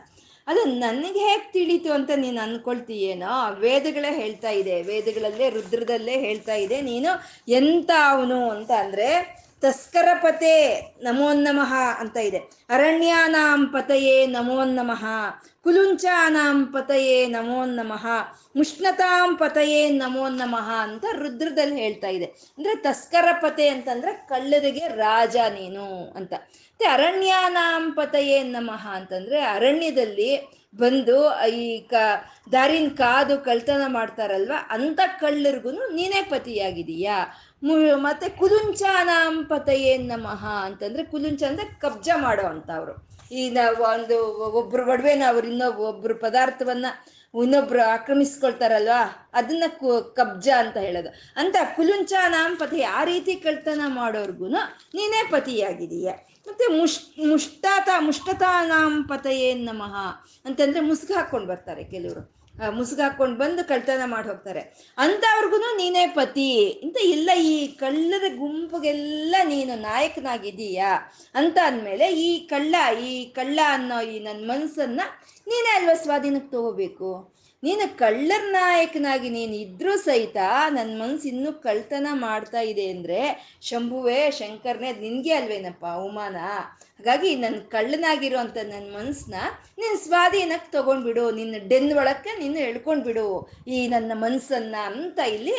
ಅದು ನನಗೆ ಹೇಗೆ ತಿಳಿತು ಅಂತ ನೀನು ಅನ್ಕೊಳ್ತೀಯೇನೋ, ವೇದಗಳೇ ಹೇಳ್ತಾ ಇದೆ. ವೇದಗಳಲ್ಲೇ, ರುದ್ರದಲ್ಲೇ ಹೇಳ್ತಾ ಇದೆ ನೀನು ಎಂತ ಅವನು ಅಂತ ಅಂದ್ರೆ ತಸ್ಕರ ಪತೆ ನಮೋ ನಮಃ ಅಂತ ಇದೆ. ಅರಣ್ಯಾನಾಂ ಪತಯೇ ನಮೋ ನಮಃ. ಕುಲುಂಚಾನಾಂ ಪತಯೇ ನಮೋ ನಮಃ. ಮುಷ್ಣತಾಂ ಪತಯೇ ನಮೋ ನಮಃ ಅಂತ ರುದ್ರದಲ್ಲಿ ಹೇಳ್ತಾ ಇದೆ. ಅಂದ್ರೆ ತಸ್ಕರ ಪತೆ ಅಂತಂದ್ರೆ ಕಳ್ಳರಿಗೆ ರಾಜ ನೀನು ಅಂತ. ಮತ್ತೆ ಅರಣ್ಯಾನಾಂ ಪತಯೇ ನಮಃ ಅಂತಂದ್ರೆ ಅರಣ್ಯದಲ್ಲಿ ಬಂದು ಈ ಕ ದಾರಿನ ಕಾದು ಕಳ್ತನ ಮಾಡ್ತಾರಲ್ವ? ಅಂತ ಕಳ್ಳರಿಗೂ ನೀನೇ ಪತಿಯಾಗಿದೀಯಾ ಮತ್ತೆ ಕುಲುಂಚಾನಾಂ ಪತಯೇ ನಮಃ ಅಂತಂದ್ರೆ ಕುಲುಂಚ ಅಂದ್ರೆ ಕಬ್ಜ ಮಾಡೋ ಈ ನಾವು ಒಂದು ಒಬ್ರು ಒಡವೆನ ಅವ್ರು ಇನ್ನೊಬ್ಬ ಒಬ್ರು ಪದಾರ್ಥವನ್ನ ಇನ್ನೊಬ್ರು ಆಕ್ರಮಿಸ್ಕೊಳ್ತಾರಲ್ವಾ? ಅದನ್ನ ಕಬ್ಜ ಅಂತ ಹೇಳೋದು. ಅಂತ ಕುಲುಂಚ ನಾಮ್ ಪತಿ ಆ ರೀತಿ ಕಳ್ತನ ಮಾಡೋರ್ಗು ನೀನೇ ಪತಿಯಾಗಿದೀಯ. ಮತ್ತೆ ಮುಷ್ ಮುಷ್ಟಾತ ಮುಷ್ಟತಾನಾಂ ಪತಯೇ ನಮಃ ಅಂತಂದ್ರೆ ಮುಸುಕು ಹಾಕೊಂಡು ಬರ್ತಾರೆ ಕೆಲವರು. ಮುಸುಕು ಹಾಕೊಂಡು ಬಂದು ಕಳ್ತನ ಮಾಡಿ ಹೋಗ್ತಾರೆ. ಅಂಥವ್ರಿಗೂ ನೀನೇ ಪತಿ. ಅಂತ ಇಲ್ಲ, ಈ ಕಳ್ಳರ ಗುಂಪಿಗೆಲ್ಲ ನೀನು ನಾಯಕನಾಗಿದ್ದೀಯಾ? ಅಂತ ಅಂದಮೇಲೆ ಈ ಕಳ್ಳ ಈ ಕಳ್ಳ ಅನ್ನೋ ಈ ನನ್ನ ಮನಸ್ಸನ್ನು ನೀನೇ ಅಲ್ವಾ ಸ್ವಾಧೀನಕ್ಕೆ ತಗೋಬೇಕು? ನೀನು ಕಳ್ಳರ ನಾಯಕನಾಗಿ ನೀನು ಇದ್ರೂ ಸಹಿತ ನನ್ನ ಮನಸ್ಸು ಇನ್ನೂ ಕಳ್ತನ ಮಾಡ್ತಾ ಇದೆ ಅಂದರೆ ಶಂಭುವೇ, ಶಂಕರ್ನೇ ನಿನಗೆ ಅಲ್ವೇನಪ್ಪ ಅವಮಾನ? ಹಾಗಾಗಿ ನನ್ನ ಕಳ್ಳನಾಗಿರುವಂಥ ನನ್ನ ಮನಸ್ಸನ್ನ ನೀನು ಸ್ವಾಧೀನಕ್ಕೆ ತೊಗೊಂಡ್ಬಿಡು, ನಿನ್ನ ಡೆನ್ ಒಳಕ್ಕೆ ನೀನು ಎಳ್ಕೊಂಡ್ಬಿಡು. ಈ ನನ್ನ ಮನಸ್ಸನ್ನ ಅಂತ ಇಲ್ಲಿ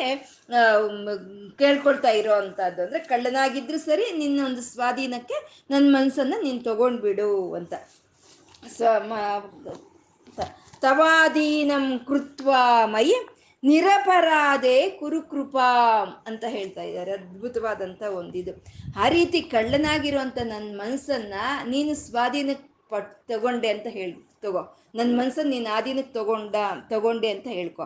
ಕೇಳ್ಕೊಳ್ತಾ ಇರೋ ಅಂಥದ್ದು ಅಂದರೆ ಕಳ್ಳನಾಗಿದ್ರು ಸರಿ, ನಿನ್ನ ಒಂದು ಸ್ವಾಧೀನಕ್ಕೆ ನನ್ನ ಮನಸ್ಸನ್ನು ನೀನು ತೊಗೊಂಡ್ಬಿಡು ಅಂತ. ಸ್ವ ತವಾದೀನಂ ಕೃತ್ವಾ ಮಯಿ ನಿರಪರಾಧೆ ಕುರುಕೃಪಾ ಅಂತ ಹೇಳ್ತಾ ಇದ್ದಾರೆ. ಅದ್ಭುತವಾದಂಥ ಒಂದಿದು. ಆ ರೀತಿ ಕಳ್ಳನಾಗಿರುವಂಥ ನನ್ನ ಮನಸ್ಸನ್ನು ನೀನು ಸ್ವಾಧೀನಕ್ಕೆ ಪಟ್ ತಗೊಂಡೆ ಅಂತ ಹೇಳಿ ತಗೋ. ನನ್ನ ಮನಸ್ಸನ್ನು ನೀನು ಆಧೀನಕ್ಕೆ ತಗೊಂಡ, ತಗೊಂಡೆ ಅಂತ ಹೇಳ್ಕೊ.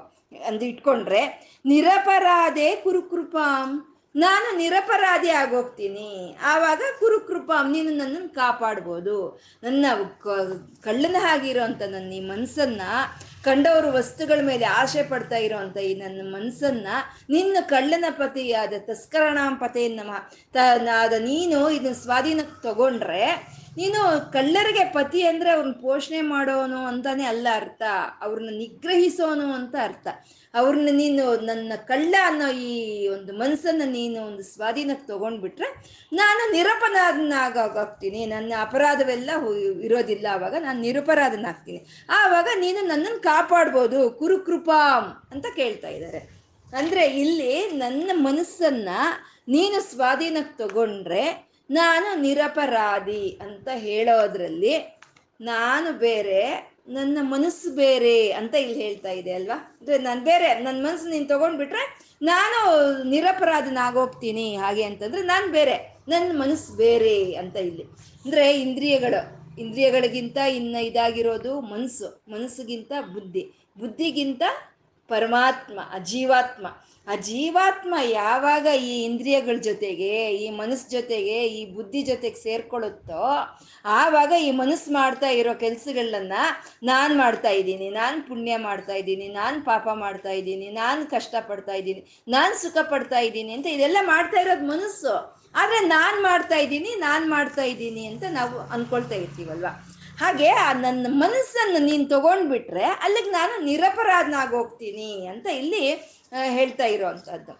ಅಂದು ಇಟ್ಕೊಂಡ್ರೆ ನಿರಪರಾಧೆ ಕುರುಕೃಪಾಂ ನಾನು ನಿರಪರಾಧಿ ಆಗೋಗ್ತೀನಿ. ಆವಾಗ ಕುರುಕೃಪ, ನೀನು ನನ್ನನ್ನು ಕಾಪಾಡ್ಬೋದು. ನನ್ನ ಕಳ್ಳನ ಹಾಗಿರೋಂಥ ನನ್ನ ಈ ಮನಸ್ಸನ್ನು ಕಂಡವರು ವಸ್ತುಗಳ ಮೇಲೆ ಆಸೆ ಪಡ್ತಾ ಇರೋವಂಥ ಈ ನನ್ನ ಮನಸ್ಸನ್ನು ನಿನ್ನ ಕಳ್ಳನ ಪತಿಯಾದ ತಸ್ಕರಣಾಂ ಪತೆ ನಮಃ ತ ನೀನು ಇದನ್ನ ಸ್ವಾಧೀನಕ್ಕೆ ತಗೊಂಡ್ರೆ ನೀನು ಕಳ್ಳರಿಗೆ ಪತಿ ಅಂದ್ರೆ ಅವ್ರನ್ನ ಪೋಷಣೆ ಮಾಡೋನು ಅಂತಾನೆ ಅಲ್ಲ ಅರ್ಥ. ಅವ್ರನ್ನ ನಿಗ್ರಹಿಸೋನು ಅಂತ ಅರ್ಥ. ಅವ್ರನ್ನ ನೀನು ನನ್ನ ಕಳ್ಳ ಅನ್ನೋ ಈ ಒಂದು ಮನಸ್ಸನ್ನು ನೀನು ಒಂದು ಸ್ವಾಧೀನಕ್ಕೆ ತಗೊಂಡ್ಬಿಟ್ರೆ ನಾನು ನಿರಪರಾಧನಾಗೋಗ್ತೀನಿ ನನ್ನ ಅಪರಾಧವೆಲ್ಲ ಇರೋದಿಲ್ಲ. ಆವಾಗ ನಾನು ನಿರಪರಾಧನಾಗ್ತೀನಿ. ಆವಾಗ ನೀನು ನನ್ನನ್ನು ಕಾಪಾಡ್ಬೋದು. ಕುರುಕೃಪಾಂ ಅಂತ ಕೇಳ್ತಾ ಇದ್ದಾರೆ. ಅಂದ್ರೆ ಇಲ್ಲಿ ನನ್ನ ಮನಸ್ಸನ್ನ ನೀನು ಸ್ವಾಧೀನಕ್ಕೆ ತಗೊಂಡ್ರೆ ನಾನು ನಿರಪರಾಧಿ ಅಂತ ಹೇಳೋದ್ರಲ್ಲಿ ನಾನು ಬೇರೆ, ನನ್ನ ಮನಸ್ಸು ಬೇರೆ ಅಂತ ಇಲ್ಲಿ ಹೇಳ್ತಾ ಇದೆ ಅಲ್ವಾ? ಅಂದ್ರೆ ನಾನು ಬೇರೆ ನನ್ನ ಮನಸ್ಸು ನೀನು ತಗೊಂಡ್ಬಿಟ್ರೆ ನಾನು ನಿರಪರಾಧನಾಗೋಗ್ತೀನಿ. ಹಾಗೆ ಅಂತಂದ್ರೆ ನಾನು ಬೇರೆ ನನ್ನ ಮನಸ್ಸು ಬೇರೆ ಅಂತ ಇಲ್ಲಿ. ಅಂದ್ರೆ ಇಂದ್ರಿಯಗಳು, ಇಂದ್ರಿಯಗಳಿಗಿಂತ ಇನ್ನು ಇದಾಗಿರೋದು ಮನಸ್ಸು, ಮನಸ್ಸಿಗಿಂತ ಬುದ್ಧಿ, ಬುದ್ಧಿಗಿಂತ ಪರಮಾತ್ಮ, ಅಜೀವಾತ್ಮ. ಜೀವಾತ್ಮ ಆ ಜೀವಾತ್ಮ ಯಾವಾಗ ಈ ಇಂದ್ರಿಯಗಳ ಜೊತೆಗೆ, ಈ ಮನಸ್ಸು ಜೊತೆಗೆ, ಈ ಬುದ್ಧಿ ಜೊತೆಗೆ ಸೇರ್ಕೊಳ್ಳುತ್ತೋ, ಆವಾಗ ಈ ಮನಸ್ಸು ಮಾಡ್ತಾ ಇರೋ ಕೆಲಸಗಳನ್ನ ನಾನು ಮಾಡ್ತಾ ಇದ್ದೀನಿ. ನಾನು ಪುಣ್ಯ ಮಾಡ್ತಾ ಇದ್ದೀನಿ. ನಾನು ಪಾಪ ಮಾಡ್ತಾ ಇದ್ದೀನಿ. ನಾನು ಕಷ್ಟಪಡ್ತಾ ಇದ್ದೀನಿ. ನಾನು ಸುಖ ಪಡ್ತಾ ಇದ್ದೀನಿ ಅಂತ ಇದೆಲ್ಲ ಮಾಡ್ತಾ ಇರೋದು ಮನಸ್ಸು. ಆದರೆ ನಾನು ಮಾಡ್ತಾ ಇದ್ದೀನಿ, ನಾನು ಮಾಡ್ತಾ ಇದ್ದೀನಿ ಅಂತ ನಾವು ಅನ್ಕೊಳ್ತಾ ಇರ್ತೀವಲ್ವ? ಹಾಗೆ ಆ ನನ್ನ ಮನಸ್ಸನ್ನು ನೀನು ತಗೊಂಡ್ಬಿಟ್ರೆ ಅಲ್ಲಿಗೆ ನಾನು ನಿರಪರಾಧನಾಗಿ ಹೋಗ್ತೀನಿ ಅಂತ ಇಲ್ಲಿ ಹೇಳ್ತಾ ಇರೋವಂಥದ್ದು.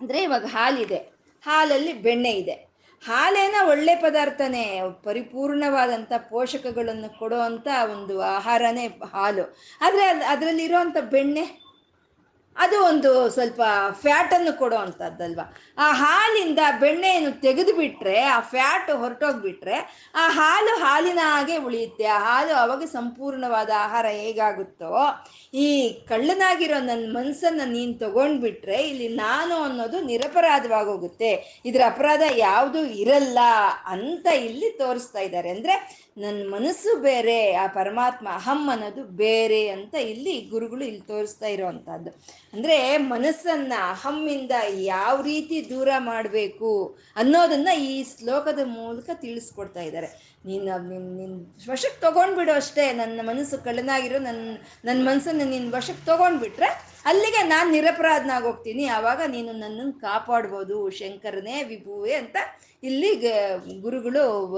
ಅಂದರೆ ಇವಾಗ ಹಾಲಿದೆ. ಹಾಲಲ್ಲಿ ಬೆಣ್ಣೆ ಇದೆ. ಹಾಲೇನ ಒಳ್ಳೆ ಪದಾರ್ಥನೇ, ಪರಿಪೂರ್ಣವಾದಂಥ ಪೋಷಕಗಳನ್ನು ಕೊಡುವಂಥ ಒಂದು ಆಹಾರನೇ ಹಾಲು. ಆದರೆ ಅದು ಅದರಲ್ಲಿರೋವಂಥ ಬೆಣ್ಣೆ ಅದು ಒಂದು ಸ್ವಲ್ಪ ಫ್ಯಾಟನ್ನು ಕೊಡೋ ಅಂಥದ್ದಲ್ವ ಆ ಹಾಲಿಂದ ಬೆಣ್ಣೆಯನ್ನು ತೆಗೆದು ಬಿಟ್ರೆ ಆ ಫ್ಯಾಟ್ ಹೊರಟೋಗ್ಬಿಟ್ರೆ, ಆ ಹಾಲು ಹಾಲಿನ ಹಾಗೆ ಉಳಿಯುತ್ತೆ. ಆ ಹಾಲು ಅವಾಗ ಸಂಪೂರ್ಣವಾದ ಆಹಾರ ಹೇಗಾಗುತ್ತೋ, ಈ ಕಳ್ಳನಾಗಿರೋ ನನ್ನ ಮನಸ್ಸನ್ನು ನೀನು ತಗೊಂಡ್ಬಿಟ್ರೆ, ಇಲ್ಲಿ ನಾನು ಅನ್ನೋದು ನಿರಪರಾಧವಾಗೋಗುತ್ತೆ. ಇದರ ಅಪರಾಧ ಯಾವುದೂ ಇರಲ್ಲ ಅಂತ ಇಲ್ಲಿ ತೋರಿಸ್ತಾ ಇದ್ದಾರೆ. ಅಂದರೆ ನನ್ನ ಮನಸ್ಸು ಬೇರೆ, ಆ ಪರಮಾತ್ಮ ಅಹಂ ಅನ್ನೋದು ಬೇರೆ ಅಂತ ಇಲ್ಲಿ ಗುರುಗಳು ಇಲ್ಲಿ ತೋರಿಸ್ತಾ ಇರೋವಂಥದ್ದು. ಅಂದರೆ ಮನಸ್ಸನ್ನು ಅಹಮ್ಮಿಂದ ಯಾವ ರೀತಿ ದೂರ ಮಾಡಬೇಕು ಅನ್ನೋದನ್ನು ಈ ಶ್ಲೋಕದ ಮೂಲಕ ತಿಳಿಸ್ಕೊಡ್ತಾ ಇದ್ದಾರೆ. ನೀನು ನಿನ್ನ ನಿನ್ನ ವಶಕ್ಕೆ ತೊಗೊಂಡ್ಬಿಡು ಅಷ್ಟೇ. ನನ್ನ ಮನಸ್ಸು ಕಳ್ಳನಾಗಿರೋ ನನ್ನ ನನ್ನ ಮನಸ್ಸನ್ನು ನಿನ್ನ ವಶಕ್ಕೆ ತೊಗೊಂಡ್ಬಿಟ್ರೆ ಅಲ್ಲಿಗೆ ನಾನು ನಿರಪರಾಧನಾಗಿ ಹೋಗ್ತೀನಿ ಆವಾಗ ನೀನು ನನ್ನನ್ನು ಕಾಪಾಡ್ಬೋದು, ಶಂಕರನೇ ವಿಭುವೆ ಅಂತ ಇಲ್ಲಿ ಗುರುಗಳು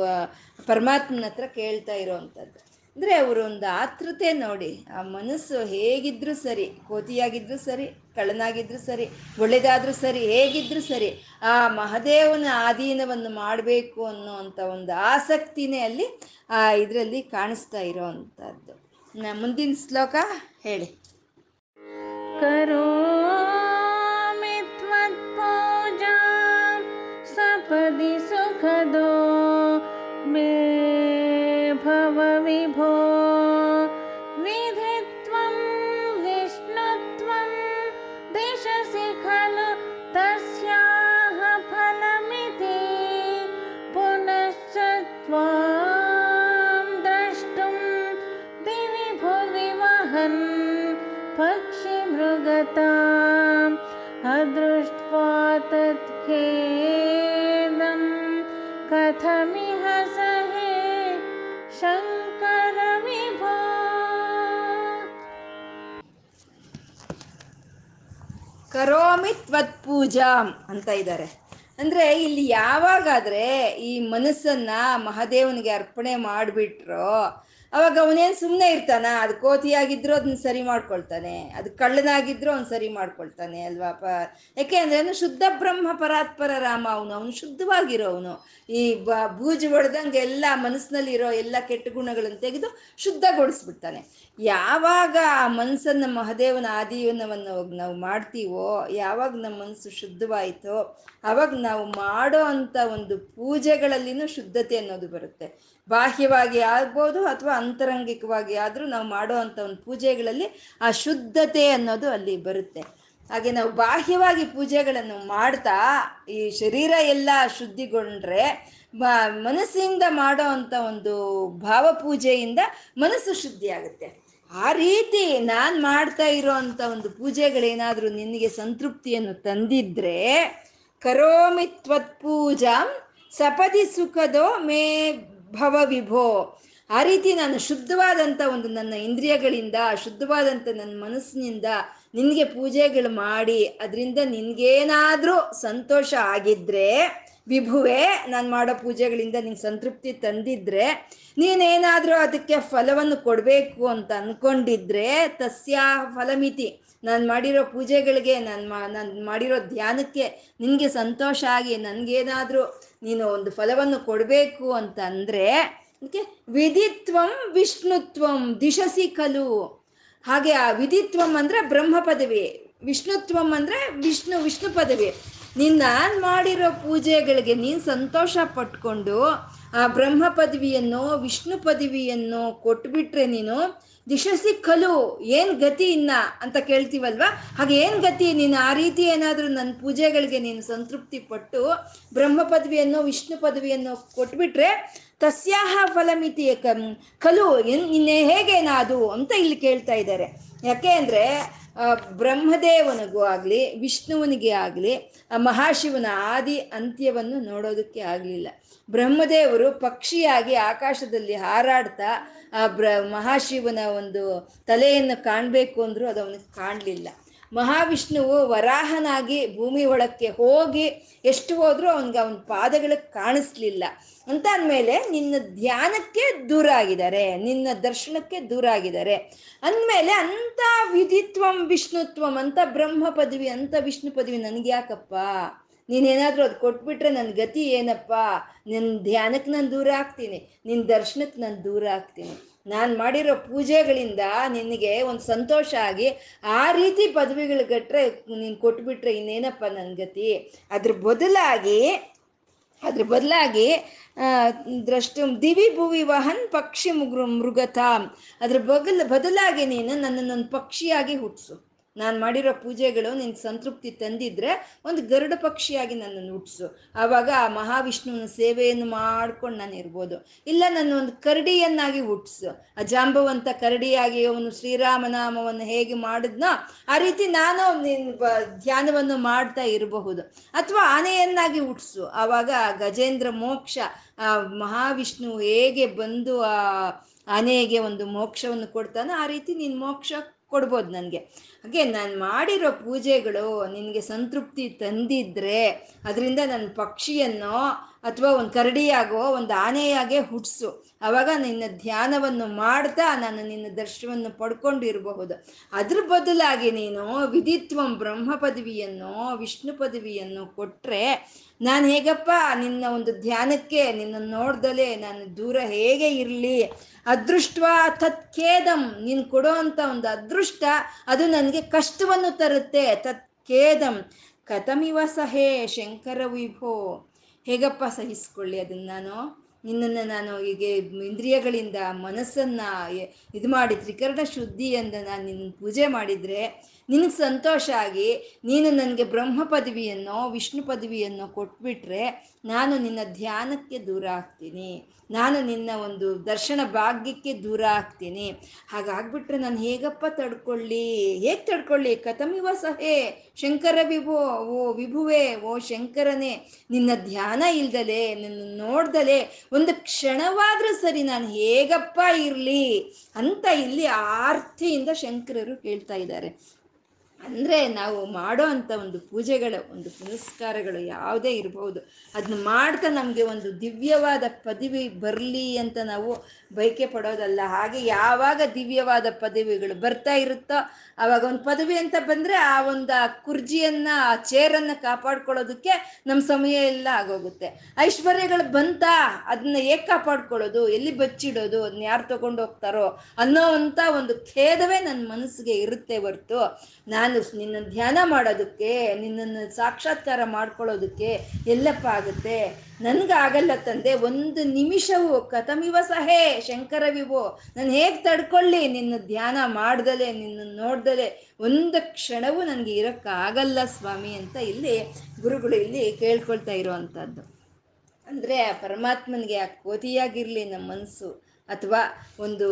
ಪರಮಾತ್ಮನ ಹತ್ರ ಕೇಳ್ತಾ ಇರೋವಂಥದ್ದು. ಅಂದರೆ ಅವರು ಒಂದು ಆತೃತೆ ನೋಡಿ. ಆ ಮನಸ್ಸು ಹೇಗಿದ್ರೂ ಸರಿ ಕೋತಿಯಾಗಿದ್ದರೂ ಸರಿ ಕಳನಾಗಿದ್ದರೂ ಸರಿ, ಒಳ್ಳೇದಾದ್ರೂ ಸರಿ, ಹೇಗಿದ್ರೂ ಸರಿ, ಆ ಮಹದೇವನ ಆಧೀನವನ್ನು ಮಾಡಬೇಕು ಅನ್ನೋವಂಥ ಒಂದು ಆಸಕ್ತಿನೇ ಅಲ್ಲಿ, ಆ, ಇದರಲ್ಲಿ ಕಾಣಿಸ್ತಾ ಇರೋವಂಥದ್ದು. ಮುಂದಿನ ಶ್ಲೋಕ ಹೇಳಿ. करोमि त्वत्पूजां सपदि सुखदो मे ಕರೋಮಿ ತ್ವತ್ ಪೂಜಾಂ ಅಂತ ಇದ್ದಾರೆ. ಅಂದ್ರೆ ಇಲ್ಲಿ ಯಾವಾಗಾದ್ರೆ ಈ ಮನಸ್ಸನ್ನ ಮಹಾದೇವನಿಗೆ ಅರ್ಪಣೆ ಮಾಡಿಬಿಟ್ರೋ ಅವಾಗ ಅವನೇನು ಸುಮ್ಮನೆ ಇರ್ತಾನ? ಅದು ಕೋತಿಯಾಗಿದ್ರು ಅದನ್ನ ಸರಿ ಮಾಡ್ಕೊಳ್ತಾನೆ. ಅದು ಕಳ್ಳನಾಗಿದ್ರು ಅವ್ನು ಸರಿ ಮಾಡ್ಕೊಳ್ತಾನೆ ಅಲ್ವಾ? ಪ, ಯಾಕೆ ಅಂದ್ರೆ ಶುದ್ಧ ಬ್ರಹ್ಮ ಪರಾತ್ಪರ ರಾಮ ಅವನು. ಅವನು ಶುದ್ಧವಾಗಿರೋವನು ಈ ಬ ಬೂಜು ಹೊಡೆದಂಗೆ ಎಲ್ಲ ಮನಸ್ಸಿನಲ್ಲಿ ಇರೋ ಎಲ್ಲ ಕೆಟ್ಟ ಗುಣಗಳನ್ನು ತೆಗೆದು ಶುದ್ಧಗೊಳಿಸ್ಬಿಡ್ತಾನೆ. ಯಾವಾಗ ಆ ಮನಸ್ಸನ್ನು ಮಹದೇವನ ಆದಿವನವನ್ನು ನಾವು ಮಾಡ್ತೀವೋ, ಯಾವಾಗ ನಮ್ಮ ಮನಸ್ಸು ಶುದ್ಧವಾಯಿತೋ, ಅವಾಗ ನಾವು ಮಾಡೋ ಅಂಥ ಒಂದು ಪೂಜೆಗಳಲ್ಲಿನೂ ಶುದ್ಧತೆ ಅನ್ನೋದು ಬರುತ್ತೆ. ಬಾಹ್ಯವಾಗಿ ಆಗ್ಬೋದು ಅಥವಾ ಅಂತರಂಗಿಕವಾಗಿ ಆದರೂ ನಾವು ಮಾಡೋ ಅಂಥ ಒಂದು ಪೂಜೆಗಳಲ್ಲಿ ಆ ಶುದ್ಧತೆ ಅನ್ನೋದು ಅಲ್ಲಿ ಬರುತ್ತೆ. ಹಾಗೆ ನಾವು ಬಾಹ್ಯವಾಗಿ ಪೂಜೆಗಳನ್ನು ಮಾಡ್ತಾ ಈ ಶರೀರ ಎಲ್ಲ ಶುದ್ಧಿಗೊಂಡ್ರೆ ಮನಸ್ಸಿಂದ ಮಾಡೋ ಅಂಥ ಒಂದು ಭಾವಪೂಜೆಯಿಂದ ಮನಸ್ಸು ಶುದ್ಧಿ ಆಗುತ್ತೆ ಆ ರೀತಿ ನಾನು ಮಾಡ್ತಾ ಇರೋ ಅಂಥ ಒಂದು ಪೂಜೆಗಳೇನಾದರೂ ನಿನಗೆ ಸಂತೃಪ್ತಿಯನ್ನು ತಂದಿದ್ರೆ ಕರೋಮಿತ್ವತ್ ಪೂಜಾ ಸಪದಿ ಸುಖದೋ ಮೇ ಭವ ವಿಭೋ ಆ ರೀತಿ ನಾನು ಶುದ್ಧವಾದಂಥ ಒಂದು ನನ್ನ ಇಂದ್ರಿಯಗಳಿಂದ ಶುದ್ಧವಾದಂಥ ನನ್ನ ಮನಸ್ಸಿನಿಂದ ನಿನಗೆ ಪೂಜೆಗಳು ಮಾಡಿ, ಅದರಿಂದ ನಿನಗೇನಾದರೂ ಸಂತೋಷ ಆಗಿದ್ರೆ, ವಿಭುವೆ, ನಾನು ಮಾಡೋ ಪೂಜೆಗಳಿಂದ ನಿಂಗೆ ಸಂತೃಪ್ತಿ ತಂದಿದ್ರೆ, ನೀನೇನಾದರೂ ಅದಕ್ಕೆ ಫಲವನ್ನು ಕೊಡಬೇಕು ಅಂತ ಅಂದ್ಕೊಂಡಿದ್ರೆ ತಸ್ಯ ಫಲಮಿತಿ. ನಾನು ಮಾಡಿರೋ ಪೂಜೆಗಳಿಗೆ, ನಾನು ಮಾ, ನಾನು ಮಾಡಿರೋ ಧ್ಯಾನಕ್ಕೆ ನಿನಗೆ ಸಂತೋಷ ಆಗಿ, ನನಗೇನಾದರೂ ನೀನು ಒಂದು ಫಲವನ್ನು ಕೊಡಬೇಕು ಅಂತ ಅಂದರೆ ಅದಕ್ಕೆ ವಿಧಿತ್ವಂ ವಿಷ್ಣುತ್ವಂ ದಿಶಸಿ ಕಲು ಹಾಗೆ ಆ ವಿಧಿತ್ವಂ ಅಂದರೆ ಬ್ರಹ್ಮ ಪದವಿ, ವಿಷ್ಣುತ್ವಂ ಅಂದರೆ ವಿಷ್ಣು ವಿಷ್ಣು ಪದವಿ. ನೀನು ನಾನು ಮಾಡಿರೋ ಪೂಜೆಗಳಿಗೆ ನೀನು ಸಂತೋಷ ಪಟ್ಕೊಂಡು ಆ ಬ್ರಹ್ಮ ಪದವಿಯನ್ನು, ವಿಷ್ಣು ಪದವಿಯನ್ನು ಕೊಟ್ಬಿಟ್ರೆ ನೀನು ದಿಶಸಿ ಕಲು, ಏನು ಗತಿ ಇನ್ನ ಅಂತ ಕೇಳ್ತೀವಲ್ವ? ಹಾಗೆ ಏನು ಗತಿ? ನೀನು ಆ ರೀತಿ ಏನಾದರೂ ನನ್ನ ಪೂಜೆಗಳಿಗೆ ನೀನು ಸಂತೃಪ್ತಿ ಪಟ್ಟು ಬ್ರಹ್ಮ ಪದವಿಯನ್ನು, ವಿಷ್ಣು ಪದವಿಯನ್ನು ಕೊಟ್ಬಿಟ್ರೆ ತಸ್ಯಾಹ ಫಲಮಿತಿ ಕಲು ಎನ್ ನಿನ್ನೆ ಹೇಗೇನಾದು ಅಂತ ಇಲ್ಲಿ ಕೇಳ್ತಾ ಇದ್ದಾರೆ. ಯಾಕೆ ಅಂದರೆ ಬ್ರಹ್ಮದೇವನಿಗೂ ಆಗಲಿ, ವಿಷ್ಣುವನಿಗೆ ಆಗಲಿ, ಆ, ಮಹಾಶಿವನ ಆದಿ ಅಂತ್ಯವನ್ನು ನೋಡೋದಕ್ಕೆ ಆಗಲಿಲ್ಲ. ಬ್ರಹ್ಮದೇವರು ಪಕ್ಷಿಯಾಗಿ ಆಕಾಶದಲ್ಲಿ ಹಾರಾಡ್ತಾ, ಆ, ಬ್ರ, ಮಹಾಶಿವನ ಒಂದು ತಲೆಯನ್ನು ಕಾಣಬೇಕು ಅಂದರೂ ಅದು ಅವನಿಗೆ ಕಾಣಲಿಲ್ಲ. ಮಹಾವಿಷ್ಣುವು ವರಾಹನಾಗಿ ಭೂಮಿ ಒಳಕ್ಕೆ ಹೋಗಿ ಎಷ್ಟು ಹೋದರೂ ಅವನಿಗೆ ಅವನ ಪಾದಗಳು ಕಾಣಿಸ್ಲಿಲ್ಲ. ಅಂತ ಅಂದಮೇಲೆ ನಿನ್ನ ಧ್ಯಾನಕ್ಕೆ ದೂರ ಆಗಿದ್ದಾರೆ ನಿನ್ನ ದರ್ಶನಕ್ಕೆ ದೂರ ಆಗಿದ್ದಾರೆ ಅಂದಮೇಲೆ ಅಂಥ ವಿಧಿತ್ವಂ ವಿಷ್ಣುತ್ವಂ ಅಂತ ಬ್ರಹ್ಮ ಪದವಿ ಅಂತ ವಿಷ್ಣು ಪದವಿ ನನಗೆ ಯಾಕಪ್ಪ? ನೀನೇನಾದರೂ ಅದು ಕೊಟ್ಬಿಟ್ರೆ ನನ್ನ ಗತಿ ಏನಪ್ಪ? ನಿನ್ನ ಧ್ಯಾನಕ್ಕೆ ನಾನು ದೂರ ಆಗ್ತೀನಿ, ನಿನ್ನ ದರ್ಶನಕ್ಕೆ ನಾನು ದೂರ ಆಗ್ತೀನಿ. ನಾನು ಮಾಡಿರೋ ಪೂಜೆಗಳಿಂದ ನಿನಗೆ ಒಂದು ಸಂತೋಷ ಆಗಿ ಆ ರೀತಿ ಪದವಿಗಳು ಕಟ್ಟರೆ ನೀನು ಕೊಟ್ಬಿಟ್ರೆ ಇನ್ನೇನಪ್ಪ ನನ್ನ ಗತಿ? ಅದ್ರ ಬದಲಾಗಿ ಅದ್ರ ಬದಲಾಗಿ ದ್ರಷ್ಟು ದಿವಿ ಭುವಿ ವಹನ್ ಪಕ್ಷಿ ಮುಗೃ ಮೃಗತ. ಅದ್ರ ಬಗಲ್, ಬದಲಾಗಿ ನೀನು ನನ್ನನ್ನೊಂದು ಪಕ್ಷಿಯಾಗಿ ಹುಟ್ಟಿಸು ನಾನು ಮಾಡಿರೋ ಪೂಜೆಗಳು ನಿನ್ಗೆ ಸಂತೃಪ್ತಿ ತಂದಿದ್ರೆ ಒಂದು ಗರುಡ ಪಕ್ಷಿಯಾಗಿ ನನ್ನನ್ನು ಹುಟ್ಟಿಸು ಆವಾಗ ಆ ಮಹಾವಿಷ್ಣುವಿನ ಸೇವೆಯನ್ನು ಮಾಡ್ಕೊಂಡು ನಾನು ಇರ್ಬೋದು. ಇಲ್ಲ ನನ್ನ ಒಂದು ಕರಡಿಯನ್ನಾಗಿ ಹುಟ್ಟಿಸು ಆ ಜಾಂಬವಂತ ಕರಡಿಯಾಗಿ ಅವನು ಶ್ರೀರಾಮನಾಮವನ್ನು ಹೇಗೆ ಮಾಡಿದ್ನೋ, ಆ ರೀತಿ ನಾನು ನಿನ್ನ ಧ್ಯಾನವನ್ನು ಮಾಡ್ತಾ ಇರಬಹುದು. ಅಥವಾ ಆನೆಯನ್ನಾಗಿ ಹುಟ್ಟಿಸು ಆವಾಗ ಗಜೇಂದ್ರ ಮೋಕ್ಷ, ಆ ಮಹಾವಿಷ್ಣು ಹೇಗೆ ಬಂದು ಆ ಆನೆಗೆ ಒಂದು ಮೋಕ್ಷವನ್ನು ಕೊಡ್ತಾನೋ, ಆ ರೀತಿ ನೀನು ಮೋಕ್ಷ ಕೊಡ್ಬೋದು ನನಗೆ. ಹಾಗೆ ನಾನು ಮಾಡಿರೋ ಪೂಜೆಗಳು ನಿನಗೆ ಸಂತೃಪ್ತಿ ತಂದಿದ್ರೆ ಅದರಿಂದ ನನ್ನ ಪಕ್ಷಿಯನ್ನು ಅಥವಾ ಒಂದು ಕರಡಿಯಾಗೋ ಒಂದು ಆನೆಯಾಗೆ ಹುಟ್ಟಿಸು ಆವಾಗ ನಿನ್ನ ಧ್ಯಾನವನ್ನು ಮಾಡ್ತಾ ನಾನು ನಿನ್ನ ದರ್ಶನವನ್ನು ಪಡ್ಕೊಂಡಿರಬಹುದು. ಅದ್ರ ಬದಲಾಗಿ ನೀನು ವಿಧಿತ್ವಂ ಬ್ರಹ್ಮ ಪದವಿಯನ್ನು, ವಿಷ್ಣು ಪದವಿಯನ್ನು ಕೊಟ್ಟರೆ ನಾನು ಹೇಗಪ್ಪ, ನಿನ್ನ ಒಂದು ಧ್ಯಾನಕ್ಕೆ, ನಿನ್ನ ನೋಡ್ದಲೆ ನಾನು ದೂರ ಹೇಗೆ ಇರಲಿ? ಅದೃಷ್ಟ ತತ್ಖೇದಂ ನೀನು ಕೊಡೋ ಅಂತ ಒಂದು ಅದೃಷ್ಟ, ಅದು ನನಗೆ ಕಷ್ಟವನ್ನು ತರುತ್ತೆ. ತತ್ಖೇದಂ ಕಥಮಿವ ಸಹೇ ಶಂಕರ ವಿಭೋ. ಹೇಗಪ್ಪ ಸಹಿಸ್ಕೊಳ್ಳಿ ಅದನ್ನು ನಾನು. ನಿನ್ನನ್ನು ನಾನು ಹೀಗೆ ಇಂದ್ರಿಯಗಳಿಂದ ಮನಸ್ಸನ್ನು ಇದು ಮಾಡಿ ತ್ರಿಕರಣ ಶುದ್ಧಿಯಿಂದ ನಾನು ನಿನ್ನ ಪೂಜೆ ಮಾಡಿದರೆ ನಿನಗೆ ಸಂತೋಷ ಆಗಿ ನೀನು ನನಗೆ ಬ್ರಹ್ಮ ಪದವಿಯನ್ನು, ವಿಷ್ಣು ಪದವಿಯನ್ನು ಕೊಟ್ಬಿಟ್ರೆ ನಾನು ನಿನ್ನ ಧ್ಯಾನಕ್ಕೆ ದೂರ ಆಗ್ತೀನಿ. ನಾನು ನಿನ್ನ ಒಂದು ದರ್ಶನ ಭಾಗ್ಯಕ್ಕೆ ದೂರ ಆಗ್ತೀನಿ. ಹಾಗಾಗ್ಬಿಟ್ರೆ ನಾನು ಹೇಗಪ್ಪ ತಡ್ಕೊಳ್ಳಿ? ಹೇಗೆ ತಡ್ಕೊಳ್ಳಿ? ಕಥಮಿವ ಸಹೇ ಶಂಕರ ವಿಭೋ, ಓ ವಿಭುವೆ, ಓ ಶಂಕರನೇ, ನಿನ್ನ ಧ್ಯಾನ ಇಲ್ದಲೆ, ನಿನ್ನ ನೋಡ್ದಲೆ, ಒಂದು ಕ್ಷಣವಾದ್ರೂ ಸರಿ ನಾನು ಹೇಗಪ್ಪ ಇರಲಿ ಅಂತ ಇಲ್ಲಿ ಆರ್ತಿಯಿಂದ ಶಂಕರರು ಹೇಳ್ತಾ ಇದ್ದಾರೆ. ಅಂದರೆ ನಾವು ಮಾಡೋ ಅಂಥ ಒಂದು ಪೂಜೆಗಳು, ಒಂದು ಪುನಸ್ಕಾರಗಳು ಯಾವುದೇ ಇರಬಹುದು ಅದನ್ನ ಮಾಡ್ತಾ ನಮಗೆ ಒಂದು ದಿವ್ಯವಾದ ಪದವಿ ಬರಲಿ ಅಂತ ನಾವು ಬಯಕೆ ಪಡೋದಲ್ಲ. ಹಾಗೆ ಯಾವಾಗ ದಿವ್ಯವಾದ ಪದವಿಗಳು ಬರ್ತಾ ಇರುತ್ತೋ ಆವಾಗ ಒಂದು ಪದವಿ ಅಂತ ಬಂದರೆ ಆ ಒಂದು ಆ ಕುರ್ಜಿಯನ್ನು, ಆ ಚೇರನ್ನು ಕಾಪಾಡ್ಕೊಳ್ಳೋದಕ್ಕೆ ನಮ್ಮ ಸಮಯ ಎಲ್ಲ ಆಗೋಗುತ್ತೆ. ಐಶ್ವರ್ಯಗಳು ಬಂತಾ ಅದನ್ನ ಹೇಗೆ ಕಾಪಾಡ್ಕೊಳ್ಳೋದು, ಎಲ್ಲಿ ಬಚ್ಚಿಡೋದು ಅದನ್ನ ಯಾರು ತಗೊಂಡು ಹೋಗ್ತಾರೋ ಅನ್ನೋ ಅಂಥ ಒಂದು ಖೇದವೇ ನನ್ನ ಮನಸ್ಸಿಗೆ ಇರುತ್ತೆ ಹೊರ್ತು. ನಾನು ನಿನ್ನ ಧ್ಯಾನ ಮಾಡೋದಕ್ಕೆ, ನಿನ್ನನ್ನು ಸಾಕ್ಷಾತ್ಕಾರ ಮಾಡ್ಕೊಳ್ಳೋದಕ್ಕೆ ಎಲ್ಲಪ್ಪ ಆಗುತ್ತೆ? ನನಗಾಗಲ್ಲ ತಂದೆ, ಒಂದು ನಿಮಿಷವು ಕಥಮಿವ ಸಹೇ ಶಂಕರ ವಿಭೋ ನಾನು ಹೇಗೆ ತಡ್ಕೊಳ್ಳಿ? ನಿನ್ನ ಧ್ಯಾನ ಮಾಡ್ದಲೆ, ನಿನ್ನ ನೋಡ್ದಲೆ, ಒಂದು ಕ್ಷಣವೂ ನನಗೆ ಇರೋಕ್ಕಾಗಲ್ಲ ಸ್ವಾಮಿ ಅಂತ ಇಲ್ಲಿ ಗುರುಗಳು ಇಲ್ಲಿ ಕೇಳ್ಕೊಳ್ತಾ ಇರುವಂಥದ್ದು ಅಂದರೆ ಪರಮಾತ್ಮನಿಗೆ ಆ ಕೋತಿಯಾಗಿರಲಿ ನಮ್ಮ ಮನಸ್ಸು. ಅಥವಾ ಒಂದು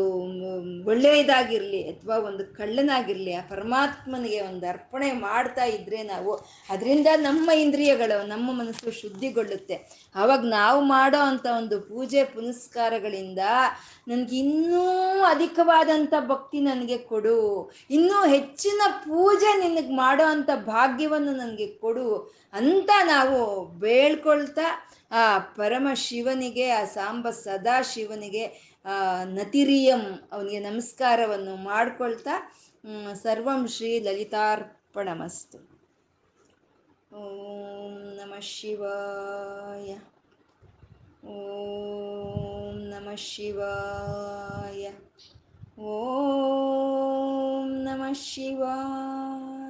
ಒಳ್ಳೆಯದಾಗಿರಲಿ ಅಥವಾ ಒಂದು ಕಳ್ಳನಾಗಿರಲಿ, ಆ ಪರಮಾತ್ಮನಿಗೆ ಒಂದು ಅರ್ಪಣೆ ಮಾಡ್ತಾ ಇದ್ದರೆ ನಾವು ಅದರಿಂದ ನಮ್ಮ ಇಂದ್ರಿಯಗಳು, ನಮ್ಮ ಮನಸ್ಸು ಶುದ್ಧಿಗೊಳ್ಳುತ್ತೆ. ಆವಾಗ ನಾವು ಮಾಡೋ ಅಂಥ ಒಂದು ಪೂಜೆ, ಪುನಸ್ಕಾರಗಳಿಂದ ನನಗೆ ಇನ್ನೂ ಅಧಿಕವಾದಂಥ ಭಕ್ತಿ ನನಗೆ ಕೊಡು. ಇನ್ನೂ ಹೆಚ್ಚಿನ ಪೂಜೆ ನಿನಗೆ ಮಾಡೋ ಅಂಥ ಭಾಗ್ಯವನ್ನು ನನಗೆ ಕೊಡು ಅಂತ ನಾವು ಬೇಳ್ಕೊಳ್ತಾ, ಆ ಪರಮ ಶಿವನಿಗೆ ಆ ಸಾಂಬ ಸದಾ ಶಿವನಿಗೆ ನತಿರಿಯಂ ಅವನಿಗೆ ನಮಸ್ಕಾರವನ್ನು ಮಾಡ್ಕೊಳ್ತಾ ಸರ್ವಂ ಶ್ರೀ ಲಲಿತಾರ್ಪಣಮಸ್ತು. ಓಂ ನಮಃ ಶಿವಾಯ. ಓಂ ನಮಃ ಶಿವಾಯ. ಓಂ ನಮಃ ಶಿವಾಯ.